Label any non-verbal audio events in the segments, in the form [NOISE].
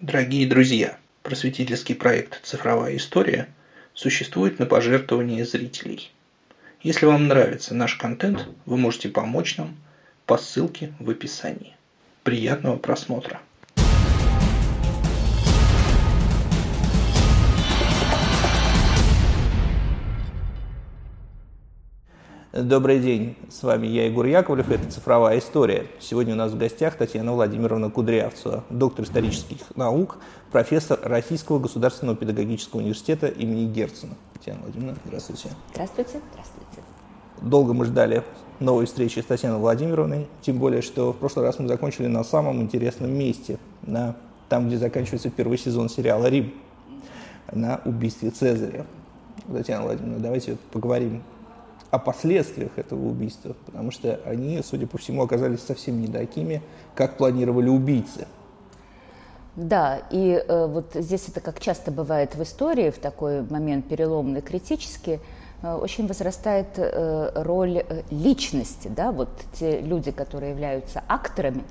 Дорогие друзья, просветительский проект «Цифровая история» существует на пожертвования зрителей. Если вам нравится наш контент, вы можете помочь нам по ссылке в описании. Приятного просмотра! Добрый день, с вами я, Егор Яковлев, это «Цифровая история». Сегодня у нас в гостях Татьяна Владимировна Кудрявцева, доктор исторических наук, профессор Российского государственного педагогического университета имени Герцена. Татьяна Владимировна, здравствуйте. Здравствуйте. Здравствуйте. Долго мы ждали новой встречи с Татьяной Владимировной, тем более, что в прошлый раз мы закончили на самом интересном месте, на, там, где заканчивается первый сезон сериала «Рим», на убийстве Цезаря. Татьяна Владимировна, давайте поговорим о последствиях этого убийства, потому что они, судя по всему, оказались совсем не такими, как планировали убийцы. Да, и э, вот здесь это, как часто бывает в истории, в такой момент переломный, критический, э, очень возрастает э, роль э, личности, да, вот те люди, которые являются акторами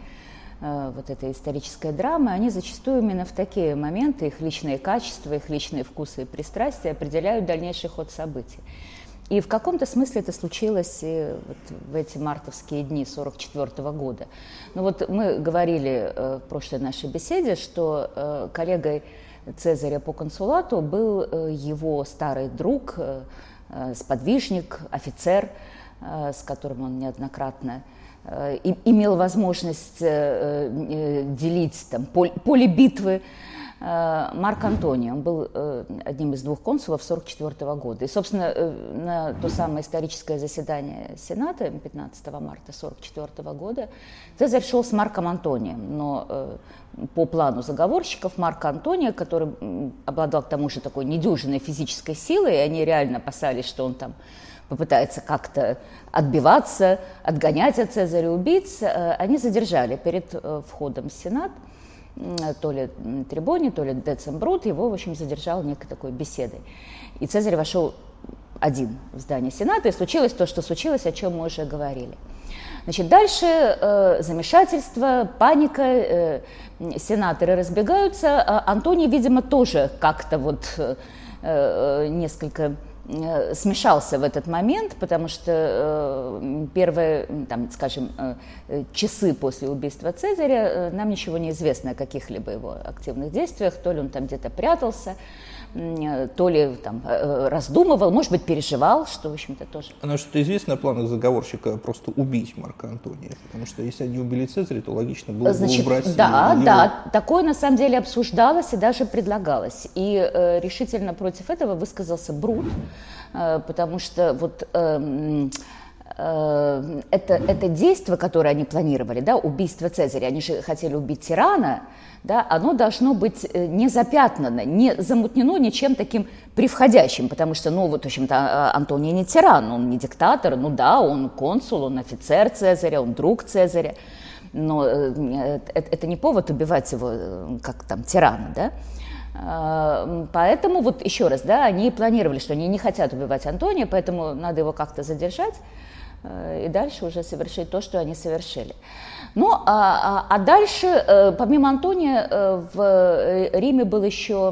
э, вот этой исторической драмы, они зачастую именно в такие моменты, их личные качества, их личные вкусы и пристрастия определяют дальнейший ход событий. И в каком-то смысле это случилось вот в эти мартовские дни 1944 года. Ну вот мы говорили э, в прошлой нашей беседе, что э, коллегой Цезаря по консулату был э, его старый друг, сподвижник, офицер, с которым он неоднократно имел возможность делить там, поле битвы Э, Марк Антоний, он был э, одним из двух консулов 1944 года. И, собственно, э, на то самое историческое заседание Сената 15 марта 1944 года Цезарь шел с Марком Антонием, но по плану заговорщиков Марка Антония, который обладал к тому же такой недюжинной физической силой, и они реально опасались, что он там попытается как-то отбиваться, отгонять от Цезаря убийц, они задержали перед входом в Сенат – то ли Трибони, то ли Децембрут, его, в общем, задержал некой такой беседой. И Цезарь вошел один в здание Сената, и случилось то, что случилось, о чем мы уже говорили. Значит, дальше э, замешательство, паника, э, сенаторы разбегаются. А Антоний, видимо, тоже как-то вот э, э несколько смешался в этот момент, потому что э, первые, там, скажем, э, часы после убийства Цезаря нам ничего не известно о каких-либо его активных действиях, то ли он там где-то прятался, то ли там раздумывал, может быть, переживал, что, в общем-то, тоже. А ну, что-то известно о планах заговорщика просто убить Марка Антония? Потому что если они убили Цезаря, то логично было Значит, бы убрать Да, его. да, такое на самом деле обсуждалось и даже предлагалось. И э, решительно против этого высказался Брут, э, потому что вот... Э, Э, это, это действие, которое они планировали, да, убийство Цезаря, они же хотели убить тирана, да, оно должно быть э, не запятнано, не замутнено ничем таким превходящим, потому что, ну, вот, в общем-то, а, Антоний не тиран, он не диктатор, ну да, он консул, он офицер Цезаря, он друг Цезаря, но э, это не повод убивать его как там тирана, да. Поэтому вот еще раз, да, они планировали, что они не хотят убивать Антония, поэтому надо его как-то задержать. Э, и дальше уже совершить то, что они совершили. Ну, а, а, а дальше, э, помимо Антония, э, в Риме был еще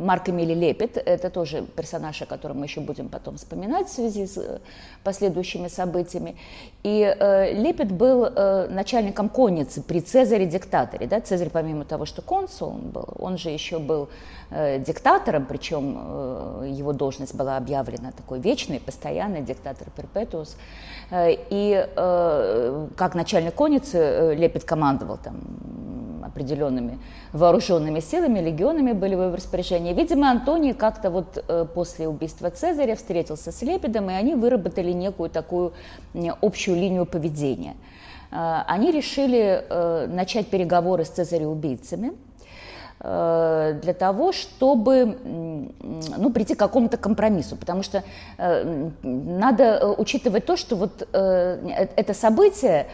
Марк Эмили Лепет, это тоже персонаж, о котором мы еще будем потом вспоминать в связи с последующими событиями. И Лепет был начальником конницы при Цезаре-диктаторе. Да? Цезарь, помимо того, что консул он был, он же еще был диктатором, причем его должность была объявлена такой вечной, постоянной, диктатор перпетуус. Э, и э, как начальник конницы э, Лепет командовал там определенными вооруженными силами, легионами были в его распоряжении. Видимо, Антоний как-то вот после убийства Цезаря встретился с Лепедом, и они выработали некую такую общую линию поведения. Они решили начать переговоры с Цезарем-убийцами – Э, для того, чтобы ну, прийти к какому-то компромиссу, потому что э, надо э, учитывать то, что вот это событие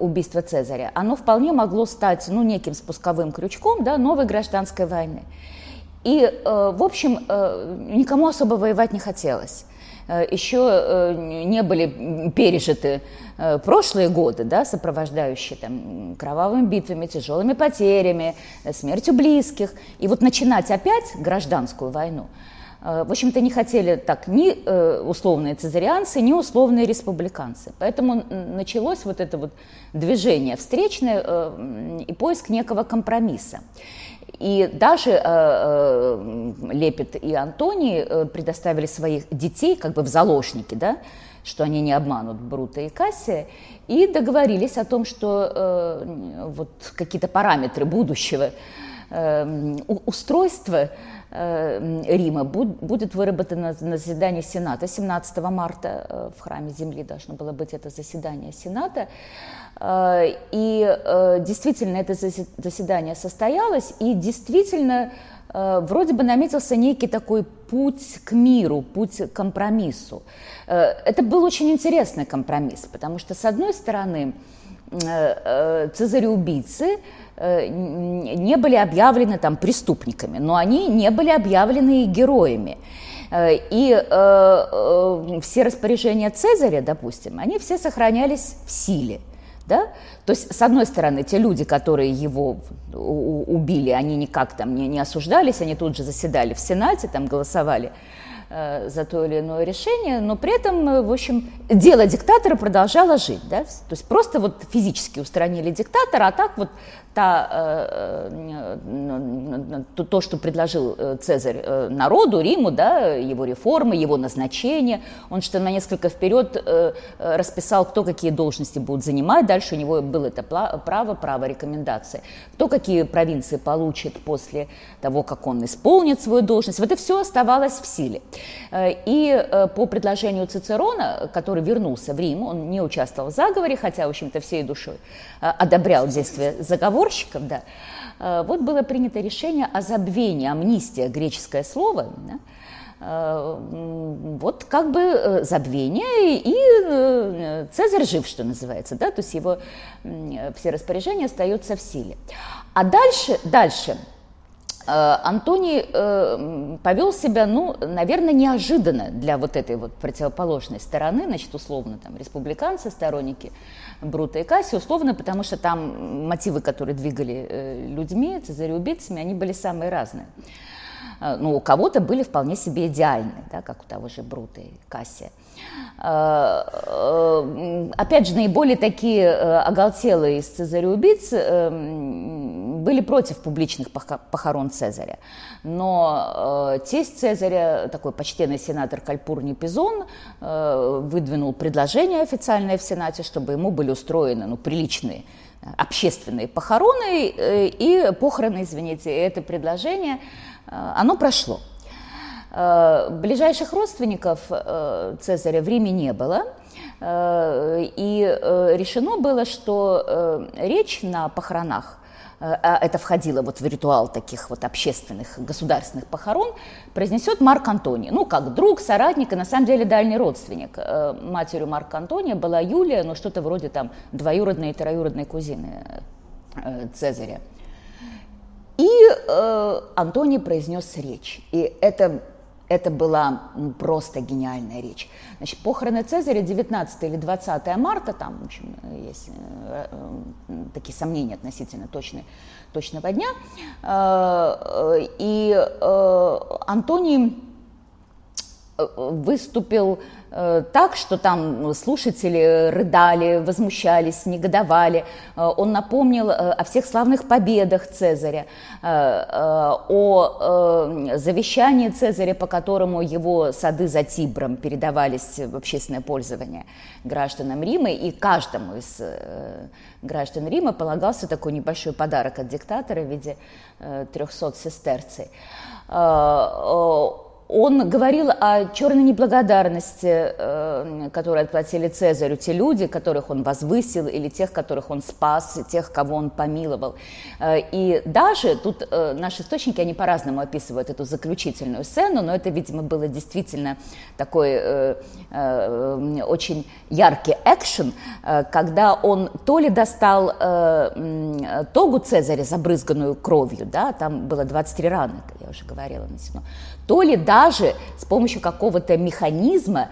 убийства Цезаря, оно вполне могло стать ну, неким спусковым крючком да, новой гражданской войны. И, в общем, никому особо воевать не хотелось. Еще не были пережиты прошлые годы, да, сопровождающие там, кровавыми битвами, тяжелыми потерями, смертью близких. И вот начинать опять гражданскую войну – Э, в общем-то, не хотели так ни э, условные цезарианцы, ни условные республиканцы. Поэтому началось вот это вот движение встречное э, и поиск некого компромисса. И даже Лепет и Антоний предоставили своих детей как бы в заложники, да, что они не обманут Брута и Кассия, и договорились о том, что вот какие-то параметры будущего устройства Э, Рима будет выработано на заседании Сената 17 марта э, в храме Земли должно было быть это заседание Сената. Э, и действительно это заседание состоялось, и действительно вроде бы наметился некий такой путь к миру, путь к компромиссу. Это был очень интересный компромисс, потому что, с одной стороны, цезареубийцы убийцы Э, не были объявлены там преступниками, но они не были объявлены и героями. Э, и э, э, все распоряжения Цезаря, допустим, они все сохранялись в силе. Да? То есть, с одной стороны, те люди, которые его убили, они никак там не, не осуждались, они тут же заседали в Сенате, там голосовали за то или иное решение, но при этом, э, в общем, дело диктатора продолжало жить, да, то есть просто вот физически устранили диктатора, а так вот та, э, то, что предложил Цезарь народу, Риму, да, его реформы, его назначение, он что на несколько вперед расписал, кто какие должности будут занимать, дальше у него было это право, право рекомендации, кто какие провинции получит после того, как он исполнит свою должность, вот это все оставалось в силе. Э, и э, по предложению Цицерона, который вернулся в Рим, он не участвовал в заговоре, хотя, в общем-то, всей душой э, одобрял действия заговорщиков, да, вот было принято решение о забвении, амнистия, греческое слово, да, вот как бы забвение, и Цезарь жив, что называется, да, то есть его все распоряжения остаются в силе. А дальше, дальше Антоний э, повел себя, ну, наверное, неожиданно для вот этой вот противоположной стороны, значит, условно, там, республиканцы, сторонники Брута и Касси, условно, потому что там мотивы, которые двигали э, людьми, цезареубийцами, они были самые разные. Ну, у кого-то были вполне себе идеальные, да, как у того же Брута и Кассия. Э, э, опять же, наиболее такие э, оголтелые из цезареубийц были против публичных похорон Цезаря. Но тесть Цезаря, такой почтенный сенатор Кальпурний Пизон, выдвинул предложение официальное в Сенате, чтобы ему были устроены ну, приличные общественные похороны и похороны, извините, это предложение, оно прошло. Э, ближайших родственников э, Цезаря в Риме не было, э, и решено было, что речь на похоронах а это входило вот в ритуал таких вот общественных государственных похорон, произнесет Марк Антоний. Ну, как друг, соратник и на самом деле дальний родственник. Матерью Марка Антония была Юлия, ну, что-то вроде там двоюродной и троюродной кузины Цезаря. И э, Антоний произнес речь. И это это была просто гениальная речь. Значит, похороны Цезаря 19 или 20 марта, там, в общем, есть э, э, такие сомнения относительно точной, точного дня. Э, и Антоний выступил Э, так, что там слушатели рыдали, возмущались, негодовали. Э, он напомнил э, о всех славных победах Цезаря, о завещании Цезаря, по которому его сады за Тибром передавались в общественное пользование гражданам Рима, и каждому из граждан Рима полагался такой небольшой подарок от диктатора в виде 300 сестерций он говорил о черной неблагодарности, э, которую отплатили Цезарю те люди, которых он возвысил, или тех, которых он спас, тех, кого он помиловал. Э, и даже тут э, наши источники, они по-разному описывают эту заключительную сцену, но это, видимо, было действительно такой очень яркий экшен, когда он то ли достал тогу Цезаря, забрызганную кровью, да, там было 23 раны, я уже говорила на то ли даже с помощью какого-то механизма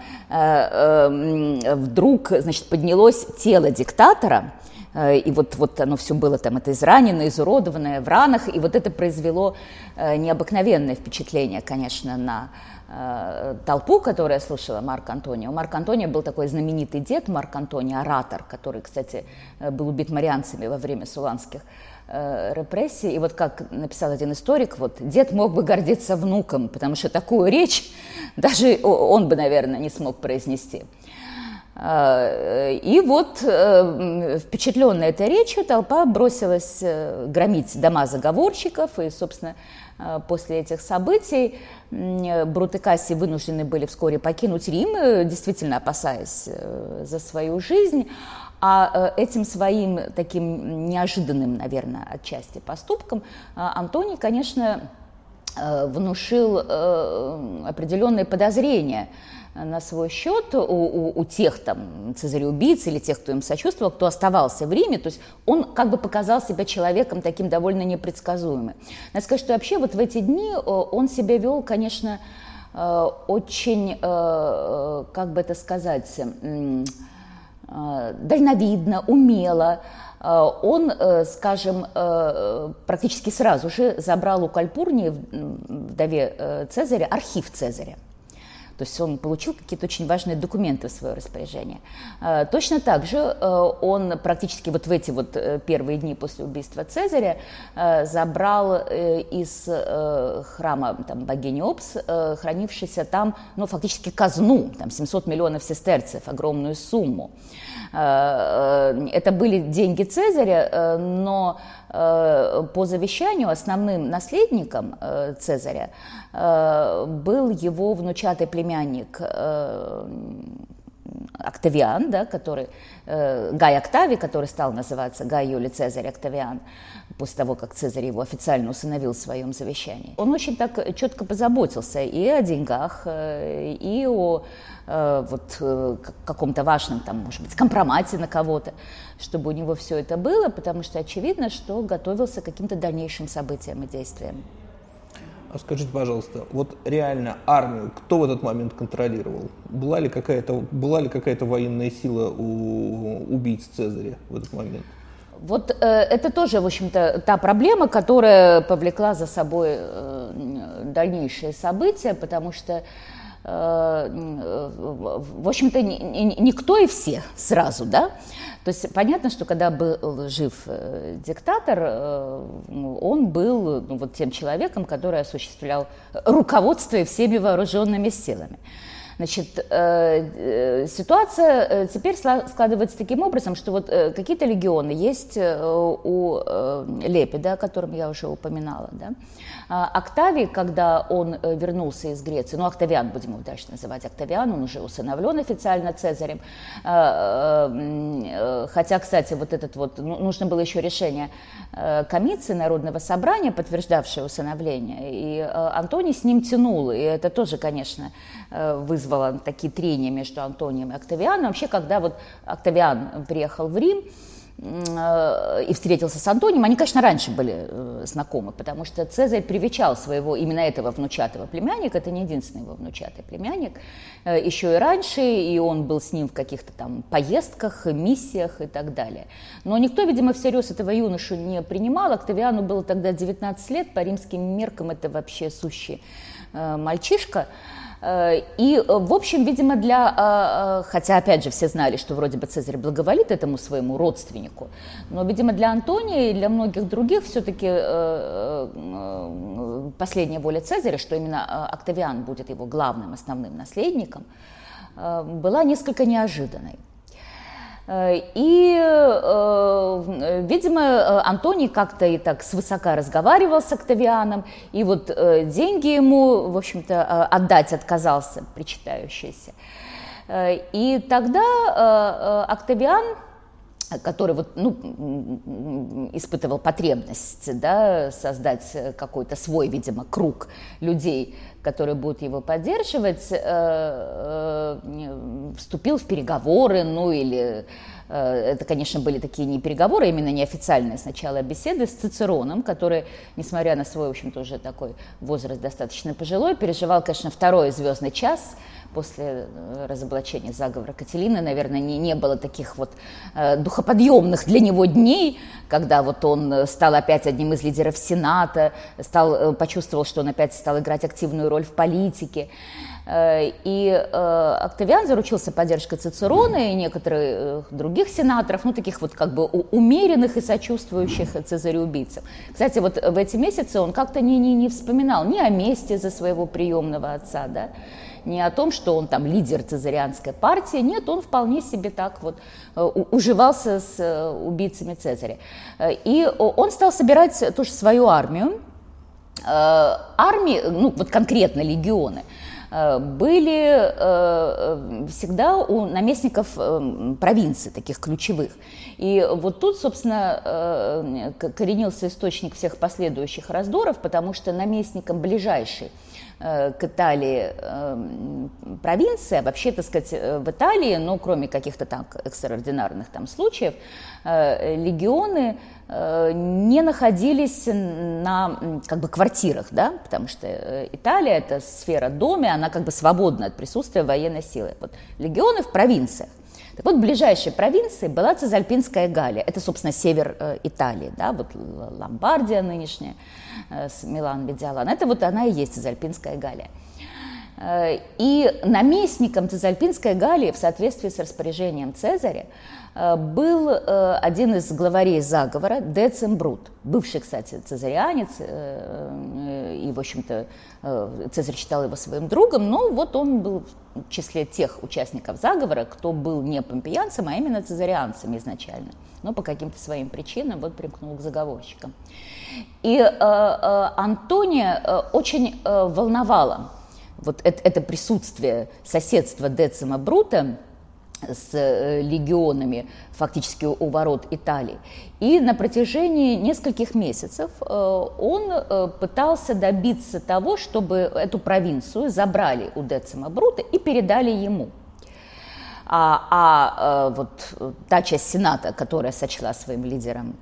вдруг, значит, поднялось тело диктатора, и вот, вот оно все было там, это израненное, изуродованное в ранах, и вот это произвело необыкновенное впечатление, конечно, на Э, толпу, которая слушала Марк Антонио. Марк Антонио был такой знаменитый дед Марк Антонио, оратор, который, кстати, э, был убит марианцами во время суланских э, репрессий. И вот как написал один историк, вот дед мог бы гордиться внуком, потому что такую речь [LAUGHS] даже он бы, наверное, не смог произнести. И вот, впечатленная этой речью, толпа бросилась громить дома заговорщиков, и, собственно, после этих событий Брут вынуждены были вскоре покинуть Рим, э, действительно опасаясь э, за свою жизнь. А э, этим своим таким неожиданным, наверное, отчасти поступком Антоний, конечно, внушил определенные подозрения на свой счет у, у, у тех там цезареубийц или тех, кто им сочувствовал, кто оставался в Риме, то есть он как бы показал себя человеком таким довольно непредсказуемым. Надо сказать, что вообще вот в эти дни э, он себя вел, конечно, э, очень, э, как бы это сказать, дальновидно, умело, он, скажем, практически сразу же забрал у Кальпурнии, вдове Цезаря, архив Цезаря. То есть он получил какие-то очень важные документы в свое распоряжение. А, точно так же э, он практически вот в эти вот э, первые дни после убийства Цезаря э, забрал из храма там, богини Опс, хранившийся там, ну, фактически казну, там 700 миллионов сестерцев, огромную сумму. Это были деньги Цезаря, но по завещанию основным наследником Цезаря был его внучатый племянник э, Октавиан, да, который, э, Гай Октавий, который стал называться Гай Юлий Цезарь Октавиан, после того, как Цезарь его официально усыновил в своем завещании. Он очень так четко позаботился и о деньгах, э, и о вот каком-то важном, там, может быть, компромате на кого-то, чтобы у него все это было, потому что очевидно, что готовился к каким-то дальнейшим событиям и действиям. А скажите, пожалуйста, вот реально армию кто в этот момент контролировал? Была ли какая-то, была ли какая-то военная сила у убийц Цезаря в этот момент? Вот э, это тоже, в общем-то, та проблема, которая повлекла за собой э, дальнейшие события, потому что Э, в общем-то, никто и все сразу, да. То есть понятно, что когда был жив э, диктатор, э, он был ну, вот тем человеком, который осуществлял руководство всеми вооруженными силами. Значит, ситуация теперь складывается таким образом, что вот какие-то легионы есть у Лепида, о котором я уже упоминала, да, а, Октавий, когда он э, вернулся из Греции, ну, Октавиан, будем его дальше называть Октавиан, он уже усыновлен официально Цезарем, а, э, хотя, кстати, вот этот вот, ну, нужно было еще решение э, комиссии Народного собрания, подтверждавшее усыновление, и Антоний с ним тянул, и это тоже, конечно, вызвало такие трения между Антонием и Октавианом. Вообще, когда вот Октавиан приехал в Рим, Э, и встретился с Антонием, они, конечно, раньше были э, знакомы, потому что Цезарь привечал своего именно этого внучатого племянника, это не единственный его внучатый племянник, э, еще и раньше, и он был с ним в каких-то там поездках, миссиях и так далее. Но никто, видимо, всерьез этого юношу не принимал, Октавиану было тогда 19 лет, по римским меркам это вообще сущий мальчишка, и, э, в общем, видимо, для, э, хотя, опять же, все знали, что вроде бы Цезарь благоволит этому своему родственнику, но, видимо, для Антония и для многих других все-таки последняя воля Цезаря, что именно Октавиан будет его главным, основным наследником, была несколько неожиданной. Э, и, э, видимо, Антоний как-то и так свысока разговаривал с Октавианом, и вот э, деньги ему, в общем-то, отдать отказался причитающийся. И тогда Октавиан который вот, ну, испытывал потребность да, создать какой-то свой, видимо, круг людей, которые будут его поддерживать, э, э, вступил в переговоры, ну или это, конечно, были такие не переговоры, именно неофициальные сначала беседы с Цицероном, который, несмотря на свой, в общем-то, уже такой возраст достаточно пожилой, переживал, конечно, второй звездный час – после э, разоблачения заговора Кателины, наверное, не, не было таких вот э, духоподъемных для него дней, когда вот он э, стал опять одним из лидеров Сената, стал, э, почувствовал, что он опять стал играть активную роль в политике. И Октавиан заручился поддержкой Цицерона и некоторых других сенаторов, ну, таких вот как бы умеренных и сочувствующих Цезарю убийцам. Кстати, вот в эти месяцы он как-то не, не, не вспоминал ни о месте за своего приемного отца, да, не о том, что он там лидер цезарианской партии, нет, он вполне себе так вот э, уживался с э, убийцами Цезаря. Э, и он стал собирать тоже свою армию, армии, ну вот конкретно легионы, были всегда у наместников провинций, таких ключевых. И вот тут, собственно, коренился источник всех последующих раздоров, потому что наместником ближайший к Италии эм, провинция, вообще, так сказать, э, в Италии, ну, кроме каких-то там экстраординарных там случаев, э, легионы не находились на как бы квартирах, да, потому что Италия это сфера доме, она как бы свободна от присутствия военной силы. Вот легионы в провинциях. Так вот, ближайшей провинцией была Цезальпинская Галия. Это, собственно, север Италии, да, вот Ломбардия нынешняя. Э, с Милан Медиалан. Это вот она и есть Цезальпинская Галия. Э, и наместником Цезальпинской Галии в соответствии с распоряжением Цезаря был один из главарей заговора Децимбрут, бывший, кстати, цезарианец, и, в общем-то, Цезарь считал его своим другом, но вот он был в числе тех участников заговора, кто был не помпеянцем, а именно цезарианцем изначально, но по каким-то своим причинам вот примкнул к заговорщикам. И э, э, Антония э, очень э, волновала вот это присутствие соседства Децима Брута с э, легионами фактически у ворот Италии. И на протяжении нескольких месяцев э, он э, пытался добиться того, чтобы эту провинцию забрали у Децима Брута и передали ему. А, а вот та часть Сената, которая сочла своим лидером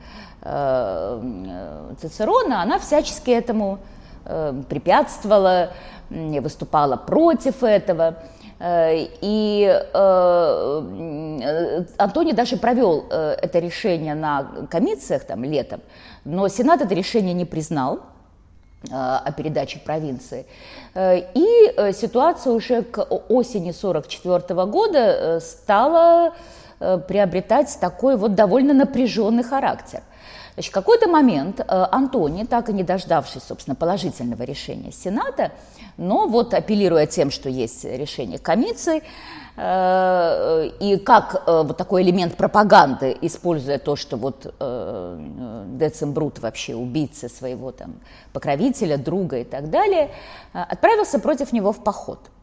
Цицерона, она всячески этому препятствовала, выступала против этого. Э, и э, Антоний даже провел э, это решение на комициях там летом, но Сенат это решение не признал о передаче провинции. И ситуация уже к осени 1944 года стала приобретать такой вот довольно напряженный характер. Значит, в какой-то момент Антоний, так и не дождавшись, собственно, положительного решения Сената, но вот апеллируя тем, что есть решение комиссии, э, и как э, вот такой элемент пропаганды, используя то, что вот э, Децимбрут вообще убийца своего там покровителя, друга и так далее, отправился против него в поход – Э,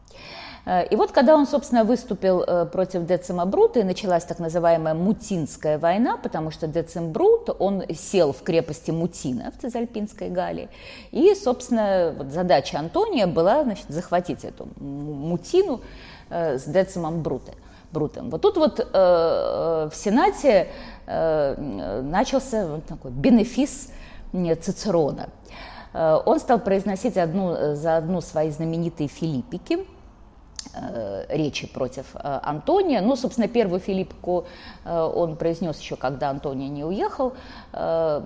и вот когда он, собственно, выступил э, против Децима Брута, и началась так называемая Мутинская война, потому что Децим Брут, он сел в крепости Мутина в Цезальпинской Галии, и, собственно, вот задача Антония была значит, захватить эту Мутину э, с Децимом Брута. Брутом. Вот тут вот э, в Сенате э, начался вот такой бенефис Цицерона. Он стал произносить одну за одну свои знаменитые филиппики, Э, речи против э, Антония. Ну, собственно, первую Филиппку э, он произнес еще, когда Антоний не уехал под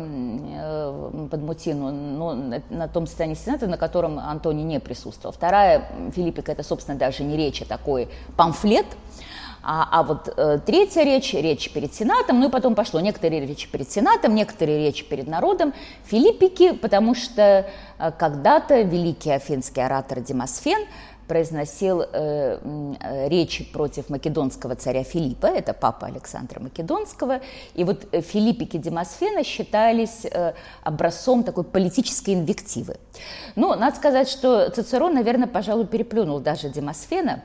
Мутину, но на том состоянии Сената, на котором Антоний не присутствовал. Вторая Филиппика – это, собственно, даже не речь, а такой памфлет, а, а вот э, третья речь, речь перед Сенатом, ну и потом пошло некоторые речи перед Сенатом, некоторые речи перед народом, филиппики, потому что э, когда-то великий афинский оратор Демосфен произносил э, э, речи против македонского царя Филиппа, это папа Александра Македонского, и вот э, Филиппики Демосфена считались э, образцом такой политической инвективы. Но надо сказать, что Цицерон, наверное, пожалуй, переплюнул даже Демосфена,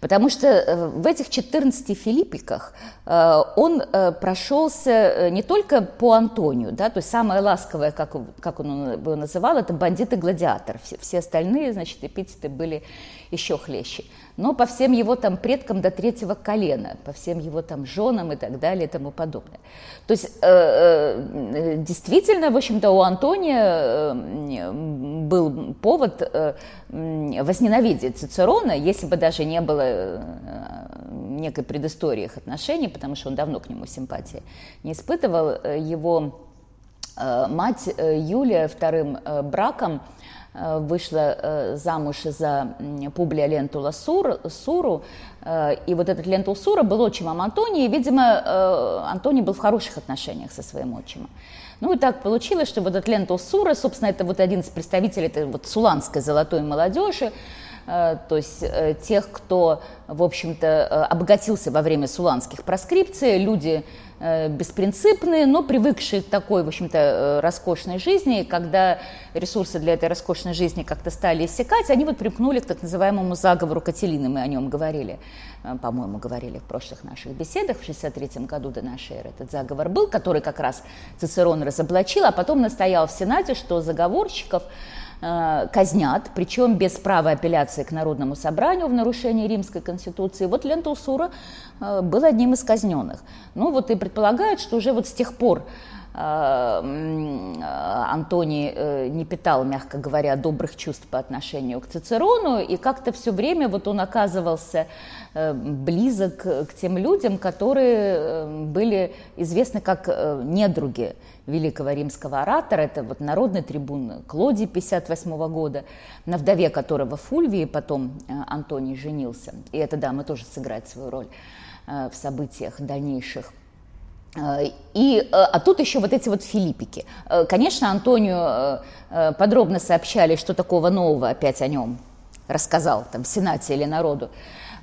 Потому что э, в этих 14 филиппиках он прошелся не только по Антонию, да, то есть самое ласковое, как, как он его называл, это бандит и гладиатор. Все, все остальные, значит, эпитеты были еще хлеще. но по всем его там предкам до третьего колена, по всем его там женам и так далее и тому подобное. То есть э, э, действительно, в общем-то, у Антония э, был повод возненавидеть Цицерона, если бы даже не было некой предыстории их отношений, потому что он давно к нему симпатии не испытывал. Его мать Юлия вторым браком вышла э, замуж за Публия Лентула Суру, э, и вот этот Лентул Сура был отчимом Антония, и, видимо, Антоний был в хороших отношениях со своим отчимом. Ну и так получилось, что вот этот Лентул Сура, собственно, это вот один из представителей этой вот сулланской золотой молодежи, то есть тех, кто, в общем-то, обогатился во время сулланских проскрипций, люди Э, беспринципные, но привыкшие к такой, в общем-то, э, роскошной жизни, когда ресурсы для этой роскошной жизни как-то стали иссякать, они вот примкнули к так называемому заговору Катилины, мы о нем говорили, э, по-моему, говорили в прошлых наших беседах, в 63 году до нашей эры этот заговор был, который как раз Цицерон разоблачил, а потом настоял в Сенате, что заговорщиков Э, казнят, причем без права апелляции к Народному собранию в нарушении Римской конституции. Вот Лентул Сура э, был одним из казненных. Ну вот и предполагают, что уже вот с тех пор э, Антоний не питал, мягко говоря, добрых чувств по отношению к Цицерону, и как-то все время вот он оказывался близок к тем людям, которые были известны как недруги великого римского оратора, это вот народный трибун Клодий 58 года, на вдове которого Фульвии потом э, Антоний женился. И это, да, мы тоже сыграть свою роль э, в событиях дальнейших. Э, и, а тут еще вот эти вот филиппики. Конечно, Антонию подробно сообщали, что такого нового опять о нем рассказал там в Сенате или народу.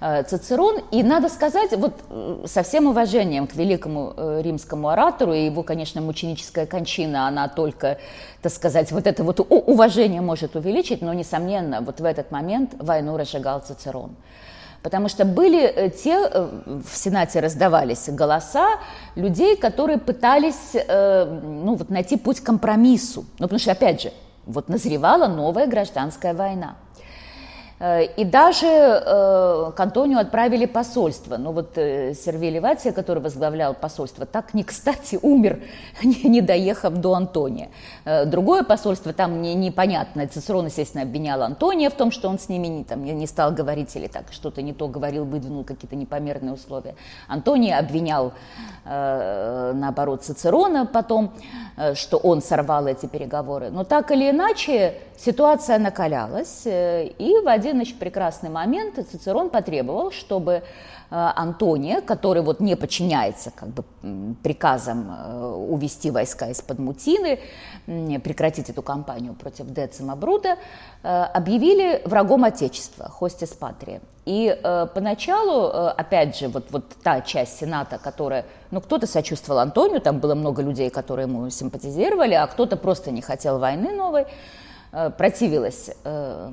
Э, Цицерон. И надо сказать, вот э, со всем уважением к великому э, римскому оратору, и его, конечно, мученическая кончина, она только, так сказать, вот это вот уважение может увеличить, но, несомненно, вот в этот момент войну разжигал Цицерон. Потому что были те, в Сенате раздавались голоса людей, которые пытались ну, вот найти путь к компромиссу. Ну, потому что, опять же, вот назревала новая гражданская война. Э, и даже э, к Антонию отправили посольство. Но вот э, Сервей Леватия, который возглавлял посольство, так не кстати умер, [LAUGHS] не, доехав до Антония. Э, другое посольство, там не, непонятно, Цицерон, естественно, обвинял Антония в том, что он с ними не, там, не стал говорить или так что-то не то говорил, выдвинул какие-то непомерные условия. Антоний обвинял, э, наоборот, Цицерона потом, что он сорвал эти переговоры. Но так или иначе, ситуация накалялась, и в один один значит, прекрасный момент Цицерон потребовал, чтобы э, Антония, который вот не подчиняется как бы приказам э, увести войска из-под Мутины, прекратить эту кампанию против Децима Брута, э, объявили врагом Отечества, хостис патрия. И поначалу, опять же, вот, вот та часть Сената, которая, ну, кто-то сочувствовал Антонию, там было много людей, которые ему симпатизировали, а кто-то просто не хотел войны новой, противилась э,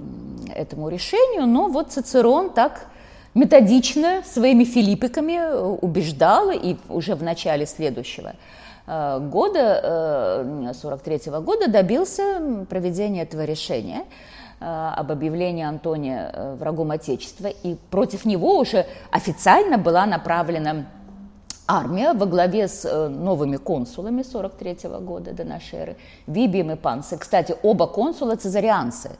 этому решению, но вот Цицерон так методично своими филиппиками э, убеждал и уже в начале следующего года, 43 -го года, добился проведения этого решения об объявлении Антония врагом Отечества, и против него уже официально была направлена армия во главе с э, новыми консулами 43 -го года до нашей эры, Вибием и Пансе. Кстати, оба консула цезарианцы.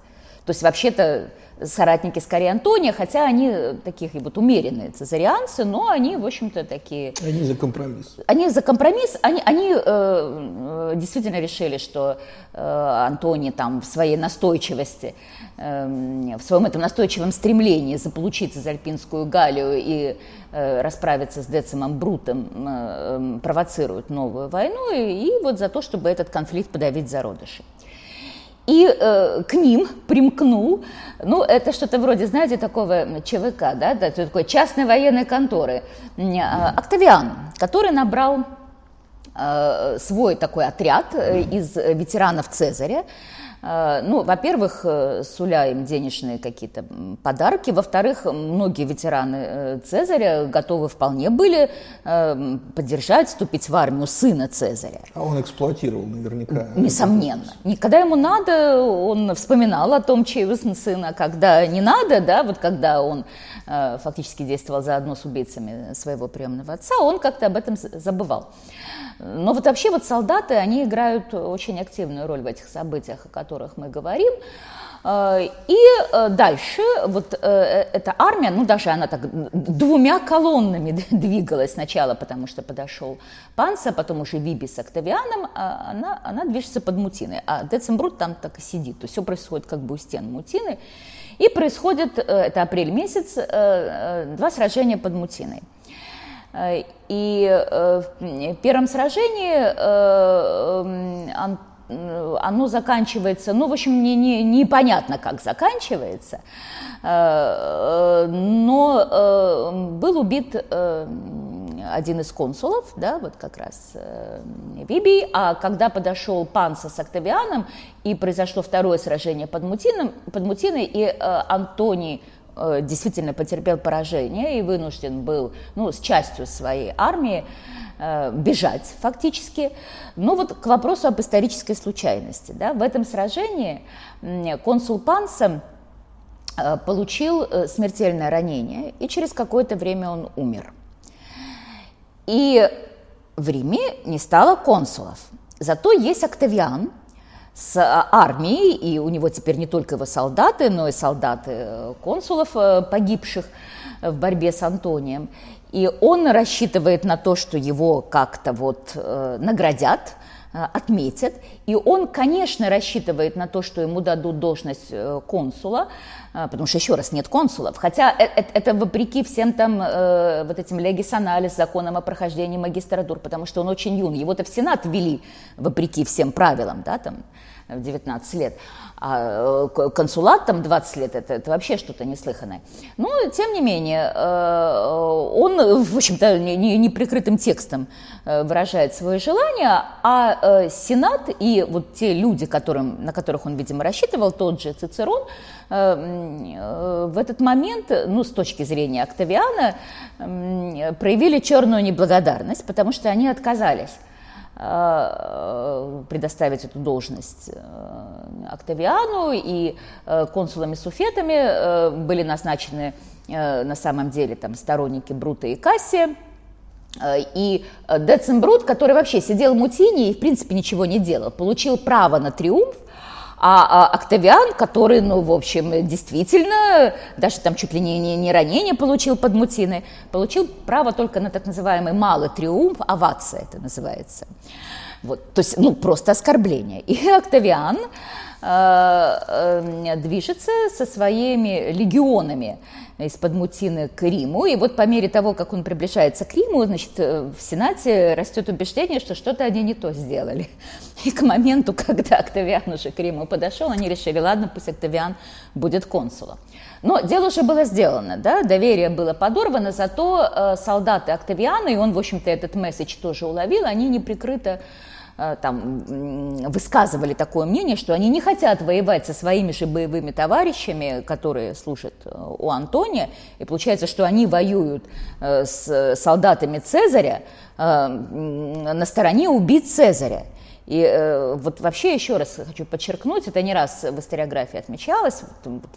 То есть вообще-то соратники скорее Антония, хотя они таких и вот умеренные цезарианцы, но они, в общем-то, такие... Они за компромисс. Они за компромисс, они, они э, э, действительно решили, что э, Антоний там в своей настойчивости, э, в своем этом настойчивом стремлении заполучить Цезальпинскую Галлию и э, расправиться с Децимом Брутом э, провоцирует новую войну, и, и вот за то, чтобы этот конфликт подавить зародыши. И э, к ним примкнул, ну, это что-то вроде, знаете, такого ЧВК, да, да такой частной военной конторы, э, Октавиан, который набрал свой такой отряд из ветеранов Цезаря, Э, ну, во-первых, э, суля им денежные какие-то подарки. Во-вторых, многие ветераны э, Цезаря готовы вполне были поддержать, вступить в армию сына Цезаря. А он эксплуатировал наверняка. Несомненно. Когда ему надо, он вспоминал о том, чей сын, а когда не надо, да, вот когда он фактически действовал заодно с убийцами своего приемного отца, он как-то об этом забывал. Но вот вообще вот солдаты, они играют очень активную роль в этих событиях, о которых мы говорим. Э, и э, дальше вот э, эта армия, ну даже она так двумя колоннами двигалась сначала, потому что подошел Панса, потом уже Виби с Октавианом, а она, она движется под Мутиной, а Децимбрут там так и сидит, то есть все происходит как бы у стен Мутины. И происходит, это апрель месяц, два сражения под Мутиной. Э, и э, в первом сражении э, оно заканчивается, ну, в общем, мне не, непонятно, как заканчивается, но был убит один из консулов, да, вот как раз Вибий, а когда подошел Панса с Октавианом, и произошло второе сражение под, Мутином, под Мутиной, и Антоний Э, действительно потерпел поражение и вынужден был ну, с частью своей армии э, бежать фактически. Ну вот к вопросу об исторической случайности. Да, в этом сражении консул Панса э, получил смертельное ранение, и через какое-то время он умер. И в Риме не стало консулов. Зато есть Октавиан, с а, армией, и у него теперь не только его солдаты, но и солдаты э, консулов, э, погибших в борьбе с Антонием. И он рассчитывает на то, что его как-то вот э, наградят, отметят. И он, конечно, рассчитывает на то, что ему дадут должность консула, потому что, еще раз, нет консулов. Хотя это, это вопреки всем там вот этим легис анализ, законам о прохождении магистратур, потому что он очень юн. Его-то в Сенат ввели вопреки всем правилам, да, там, в 19 лет. А э, консулат там 20 лет, это, это вообще что-то неслыханное. Но, тем не менее, э, он, в общем-то, неприкрытым текстом э, выражает свои желания, а Сенат и вот те люди, которым, на которых он, видимо, рассчитывал, тот же Цицерон, в этот момент, ну, с точки зрения Октавиана, проявили черную неблагодарность, потому что они отказались Э, предоставить эту должность э, Октавиану, и э, консулами-суфетами были назначены на самом деле там сторонники Брута и Кассия, и Децимбрут, который вообще сидел в Мутине и, в принципе, ничего не делал, получил право на триумф, а, а Октавиан, который, ну, в общем, действительно, даже там чуть ли не, не, не ранение получил под Мутиной, получил право только на так называемый малый триумф, овация это называется. Вот, то есть, ну, просто оскорбление. И Октавиан движется со своими легионами из-под Мутины к Риму. И вот по мере того, как он приближается к Риму, значит, э, в Сенате растет убеждение, что что-то они не то сделали. И к моменту, когда Октавиан уже к Риму подошел, они решили, ладно, пусть Октавиан будет консулом. Но дело уже было сделано, да, доверие было подорвано, зато э, солдаты Октавиана, и он, в общем-то, этот месседж тоже уловил, они неприкрыто Э, там, высказывали такое мнение, что они не хотят воевать со своими же боевыми товарищами, которые служат э, у Антония, и получается, что они воюют э, с солдатами Цезаря на стороне убийц Цезаря. И э, вот вообще еще раз хочу подчеркнуть, это не раз в историографии отмечалось,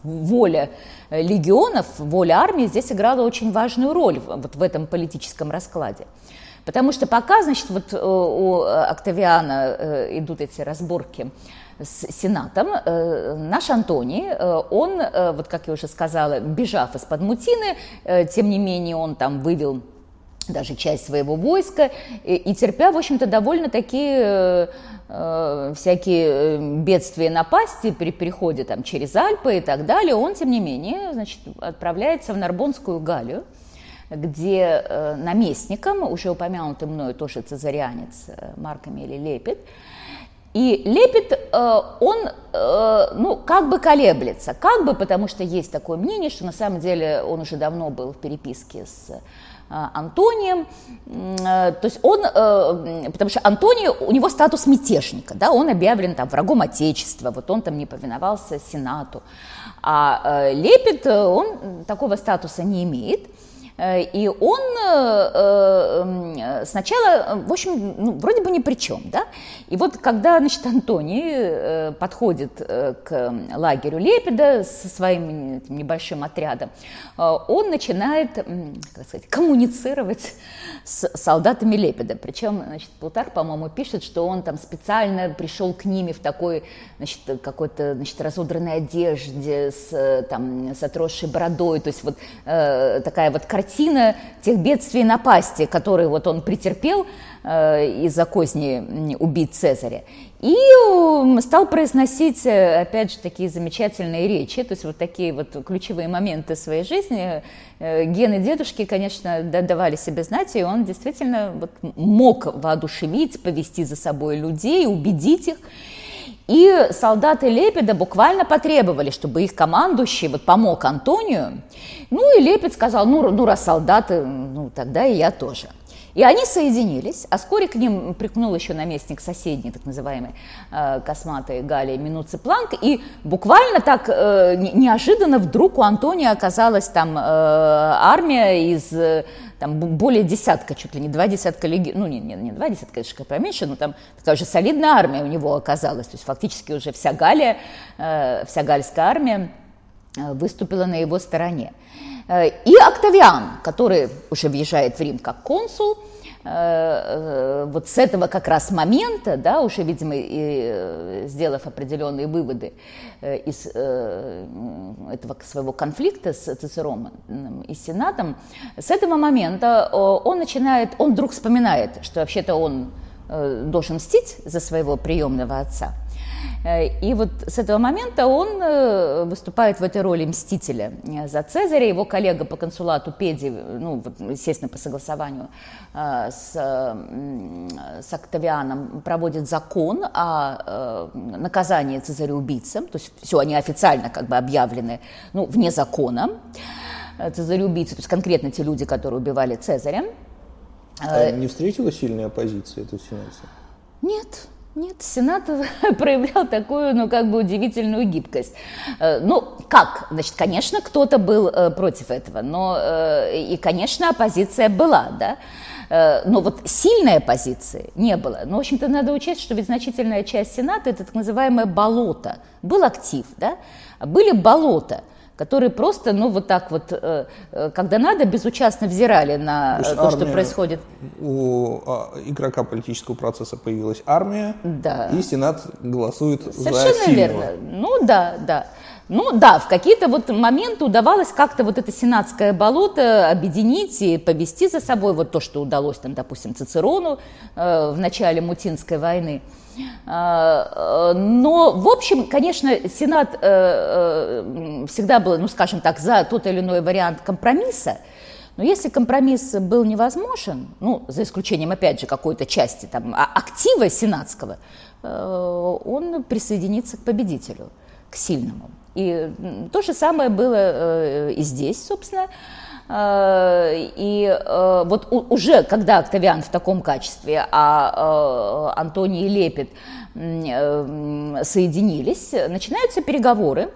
воля легионов, воля армии здесь играла очень важную роль вот в этом политическом раскладе. Потому что пока, значит, вот э, у Октавиана э, идут эти разборки с Сенатом, э, наш Антоний, он, вот как я уже сказала, бежав из-под Мутины, тем не менее он там вывел даже часть своего войска, и, и терпя, в общем-то, довольно такие э, всякие бедствия, напасти при переходе там через Альпы и так далее, он, тем не менее, значит, отправляется в Нарбонскую Галию, где э, наместником, уже упомянутый мною тоже цезарианец э, Марк Амелий Лепит, и Лепит, э, он, ну, как бы колеблется, как бы, потому что есть такое мнение, что на самом деле он уже давно был в переписке с Антонием. То есть он, потому что Антоний, у него статус мятежника, да, он объявлен там врагом Отечества, вот он там не повиновался Сенату. А Лепит, он такого статуса не имеет. Э, и он э, э, сначала, в общем, ну, вроде бы ни при чем, да? И вот когда, значит, Антоний подходит к лагерю Лепеда со своим небольшим отрядом, он начинает, как сказать, коммуницировать с солдатами Лепеда. Причем, значит, Плутарх, по-моему, пишет, что он там специально пришел к ними в такой, значит, какой-то, значит, разодранной одежде, с, там, с отросшей бородой, то есть вот такая вот картина тех бедствий и напасти, которые вот он претерпел э, из-за козни убить Цезаря. И стал произносить, э, опять же, такие замечательные речи, то есть вот такие вот ключевые моменты своей жизни. Э, гены дедушки, конечно, давали себе знать, и он действительно вот мог воодушевить, повести за собой людей, убедить их. И солдаты Лепеда буквально потребовали, чтобы их командующий вот помог Антонию. Ну и Лепед сказал, ну, ну раз солдаты, ну тогда и я тоже. И они соединились, а вскоре к ним прикнул еще наместник соседней, так называемой, э, косматой Галии Минуци Планк, и буквально так э, неожиданно вдруг у Антония оказалась там э, армия из там более десятка, чуть ли не два десятка леги... ну не, не, не два десятка, конечно, поменьше, но там такая уже солидная армия у него оказалась, то есть фактически уже вся Галия, э, вся гальская армия э, выступила на его стороне. Э, и Октавиан, который уже въезжает в Рим как консул, вот с этого как раз момента, да, уже, видимо, и, сделав определенные выводы из этого своего конфликта с Цицероном и Сенатом, с этого момента он начинает, он вдруг вспоминает, что вообще-то он должен мстить за своего приемного отца – Э, и вот с этого момента он э, выступает в этой роли мстителя э, за Цезаря. Его коллега по консулату Педи, ну, естественно, по согласованию с, с Октавианом, проводит закон о наказании Цезаря-убийцам. То есть все, они официально как бы объявлены ну, вне закона. Цезаря-убийцы, то есть конкретно те люди, которые убивали Цезаря. А не встретила сильной оппозиции эта ситуация? Нет, нет, Сенат [LAUGHS] проявлял такую, ну, как бы удивительную гибкость. Э, ну, как? Значит, конечно, кто-то был э, против этого, но э, и, конечно, оппозиция была, да. Но вот сильной оппозиции не было. Но, в общем-то, надо учесть, что ведь значительная часть Сената – это так называемое болото. Был актив, да? Были болота – которые просто, ну, вот так вот, э, э, когда надо, безучастно взирали на то, то что происходит. У а, игрока политического процесса появилась армия, да. и Сенат голосует Совершенно за сильного. верно. Ну, да, да. Ну да, в какие-то вот моменты удавалось как-то вот это сенатское болото объединить и повести за собой вот то, что удалось там, допустим, Цицерону э, в начале Мутинской войны. А, э, но, в общем, конечно, Сенат э, э, всегда был, ну, скажем так, за тот или иной вариант компромисса, но если компромисс был невозможен, ну, за исключением, опять же, какой-то части там, а, актива сенатского, он присоединится к победителю, к сильному. И то же самое было и здесь, собственно. Э, и э, вот уже когда Октавиан в таком качестве, а э, Антоний и Лепет соединились, начинаются переговоры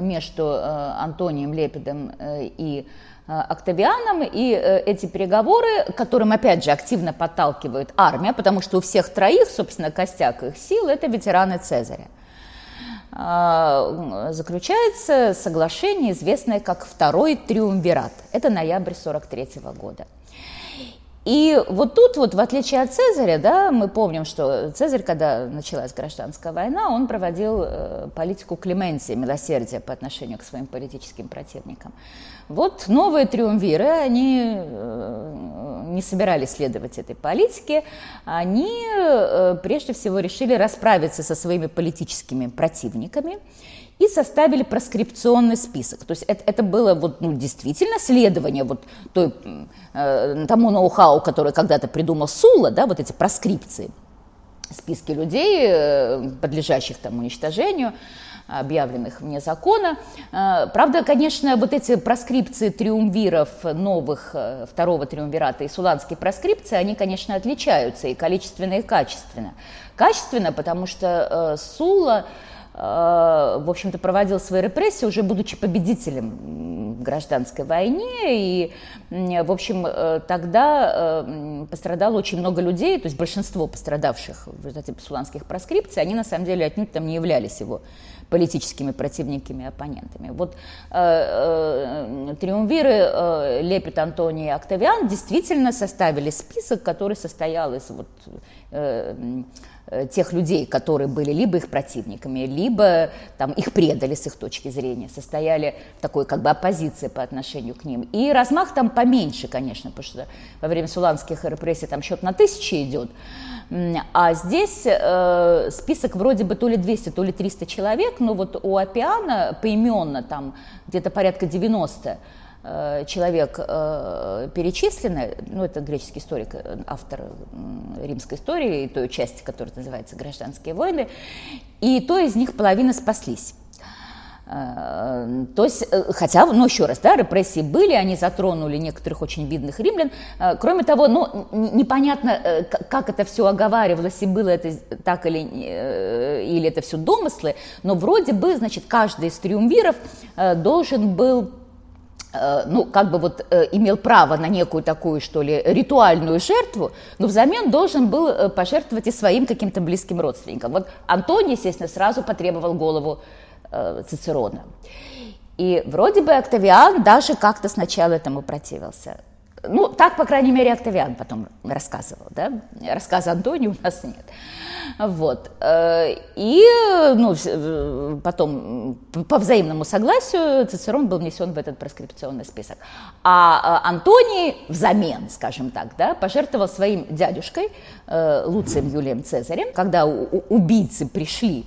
между Антонием Лепидом и Октавианом, и эти переговоры, которым, опять же, активно подталкивает армия, потому что у всех троих, собственно, костяк их сил – это ветераны Цезаря. А, заключается соглашение, известное как Второй Триумвират. Это ноябрь 43 года. И вот тут, вот, в отличие от Цезаря, да, мы помним, что Цезарь, когда началась гражданская война, он проводил э, политику клеменции, милосердия по отношению к своим политическим противникам. Вот новые триумвиры, они э, не собирались следовать этой политике, они э, прежде всего решили расправиться со своими политическими противниками и составили проскрипционный список. То есть это, это было вот, ну, действительно следование вот той, э, тому ноу-хау, который когда-то придумал Сула, да, вот эти проскрипции. списки людей, э, подлежащих там уничтожению, объявленных вне закона. Э, правда, конечно, вот эти проскрипции триумвиров новых, э, второго триумвирата и суланские проскрипции, они, конечно, отличаются и количественно, и качественно. Качественно, потому что Сула в общем-то, проводил свои репрессии, уже будучи победителем в гражданской войне. И, в общем, э, тогда э, пострадало очень много людей, то есть большинство пострадавших в результате псуланских проскрипций, они на самом деле отнюдь там не являлись его политическими противниками оппонентами. Вот э, э, триумвиры э, Лепет, Антоний и Октавиан действительно составили список, который состоял из вот, э, Э, тех людей, которые были либо их противниками, либо там, их предали с их точки зрения, состояли в такой как бы оппозиции по отношению к ним. И размах там поменьше, конечно, потому что во время суланских репрессий там счет на тысячи идет, а здесь э, список вроде бы то ли 200, то ли 300 человек, но вот у Апиана поименно там где-то порядка 90 Э, человек э, перечислены, ну это греческий историк, э, автор римской истории, той части, которая называется «Гражданские войны», и то из них половина спаслись. То есть, хотя, ну еще раз, да, репрессии были, они затронули некоторых очень видных римлян. Кроме того, ну, непонятно, как это все оговаривалось, и было это так или, или это все домыслы, но вроде бы, значит, каждый из триумвиров должен был Э, ну, как бы вот э, имел право на некую такую, что ли, ритуальную жертву, но взамен должен был э, пожертвовать и своим каким-то близким родственникам. Вот Антоний, естественно, сразу потребовал голову Цицерона. И вроде бы Октавиан даже как-то сначала этому противился. Ну, так, по крайней мере, Октавиан потом рассказывал, да? Рассказа Антония у нас нет. Вот. Э, и ну, потом по взаимному согласию Цицерон был внесен в этот проскрипционный список. А э, Антоний взамен, скажем так, да, пожертвовал своим дядюшкой э, Луцием Юлием Цезарем, когда убийцы пришли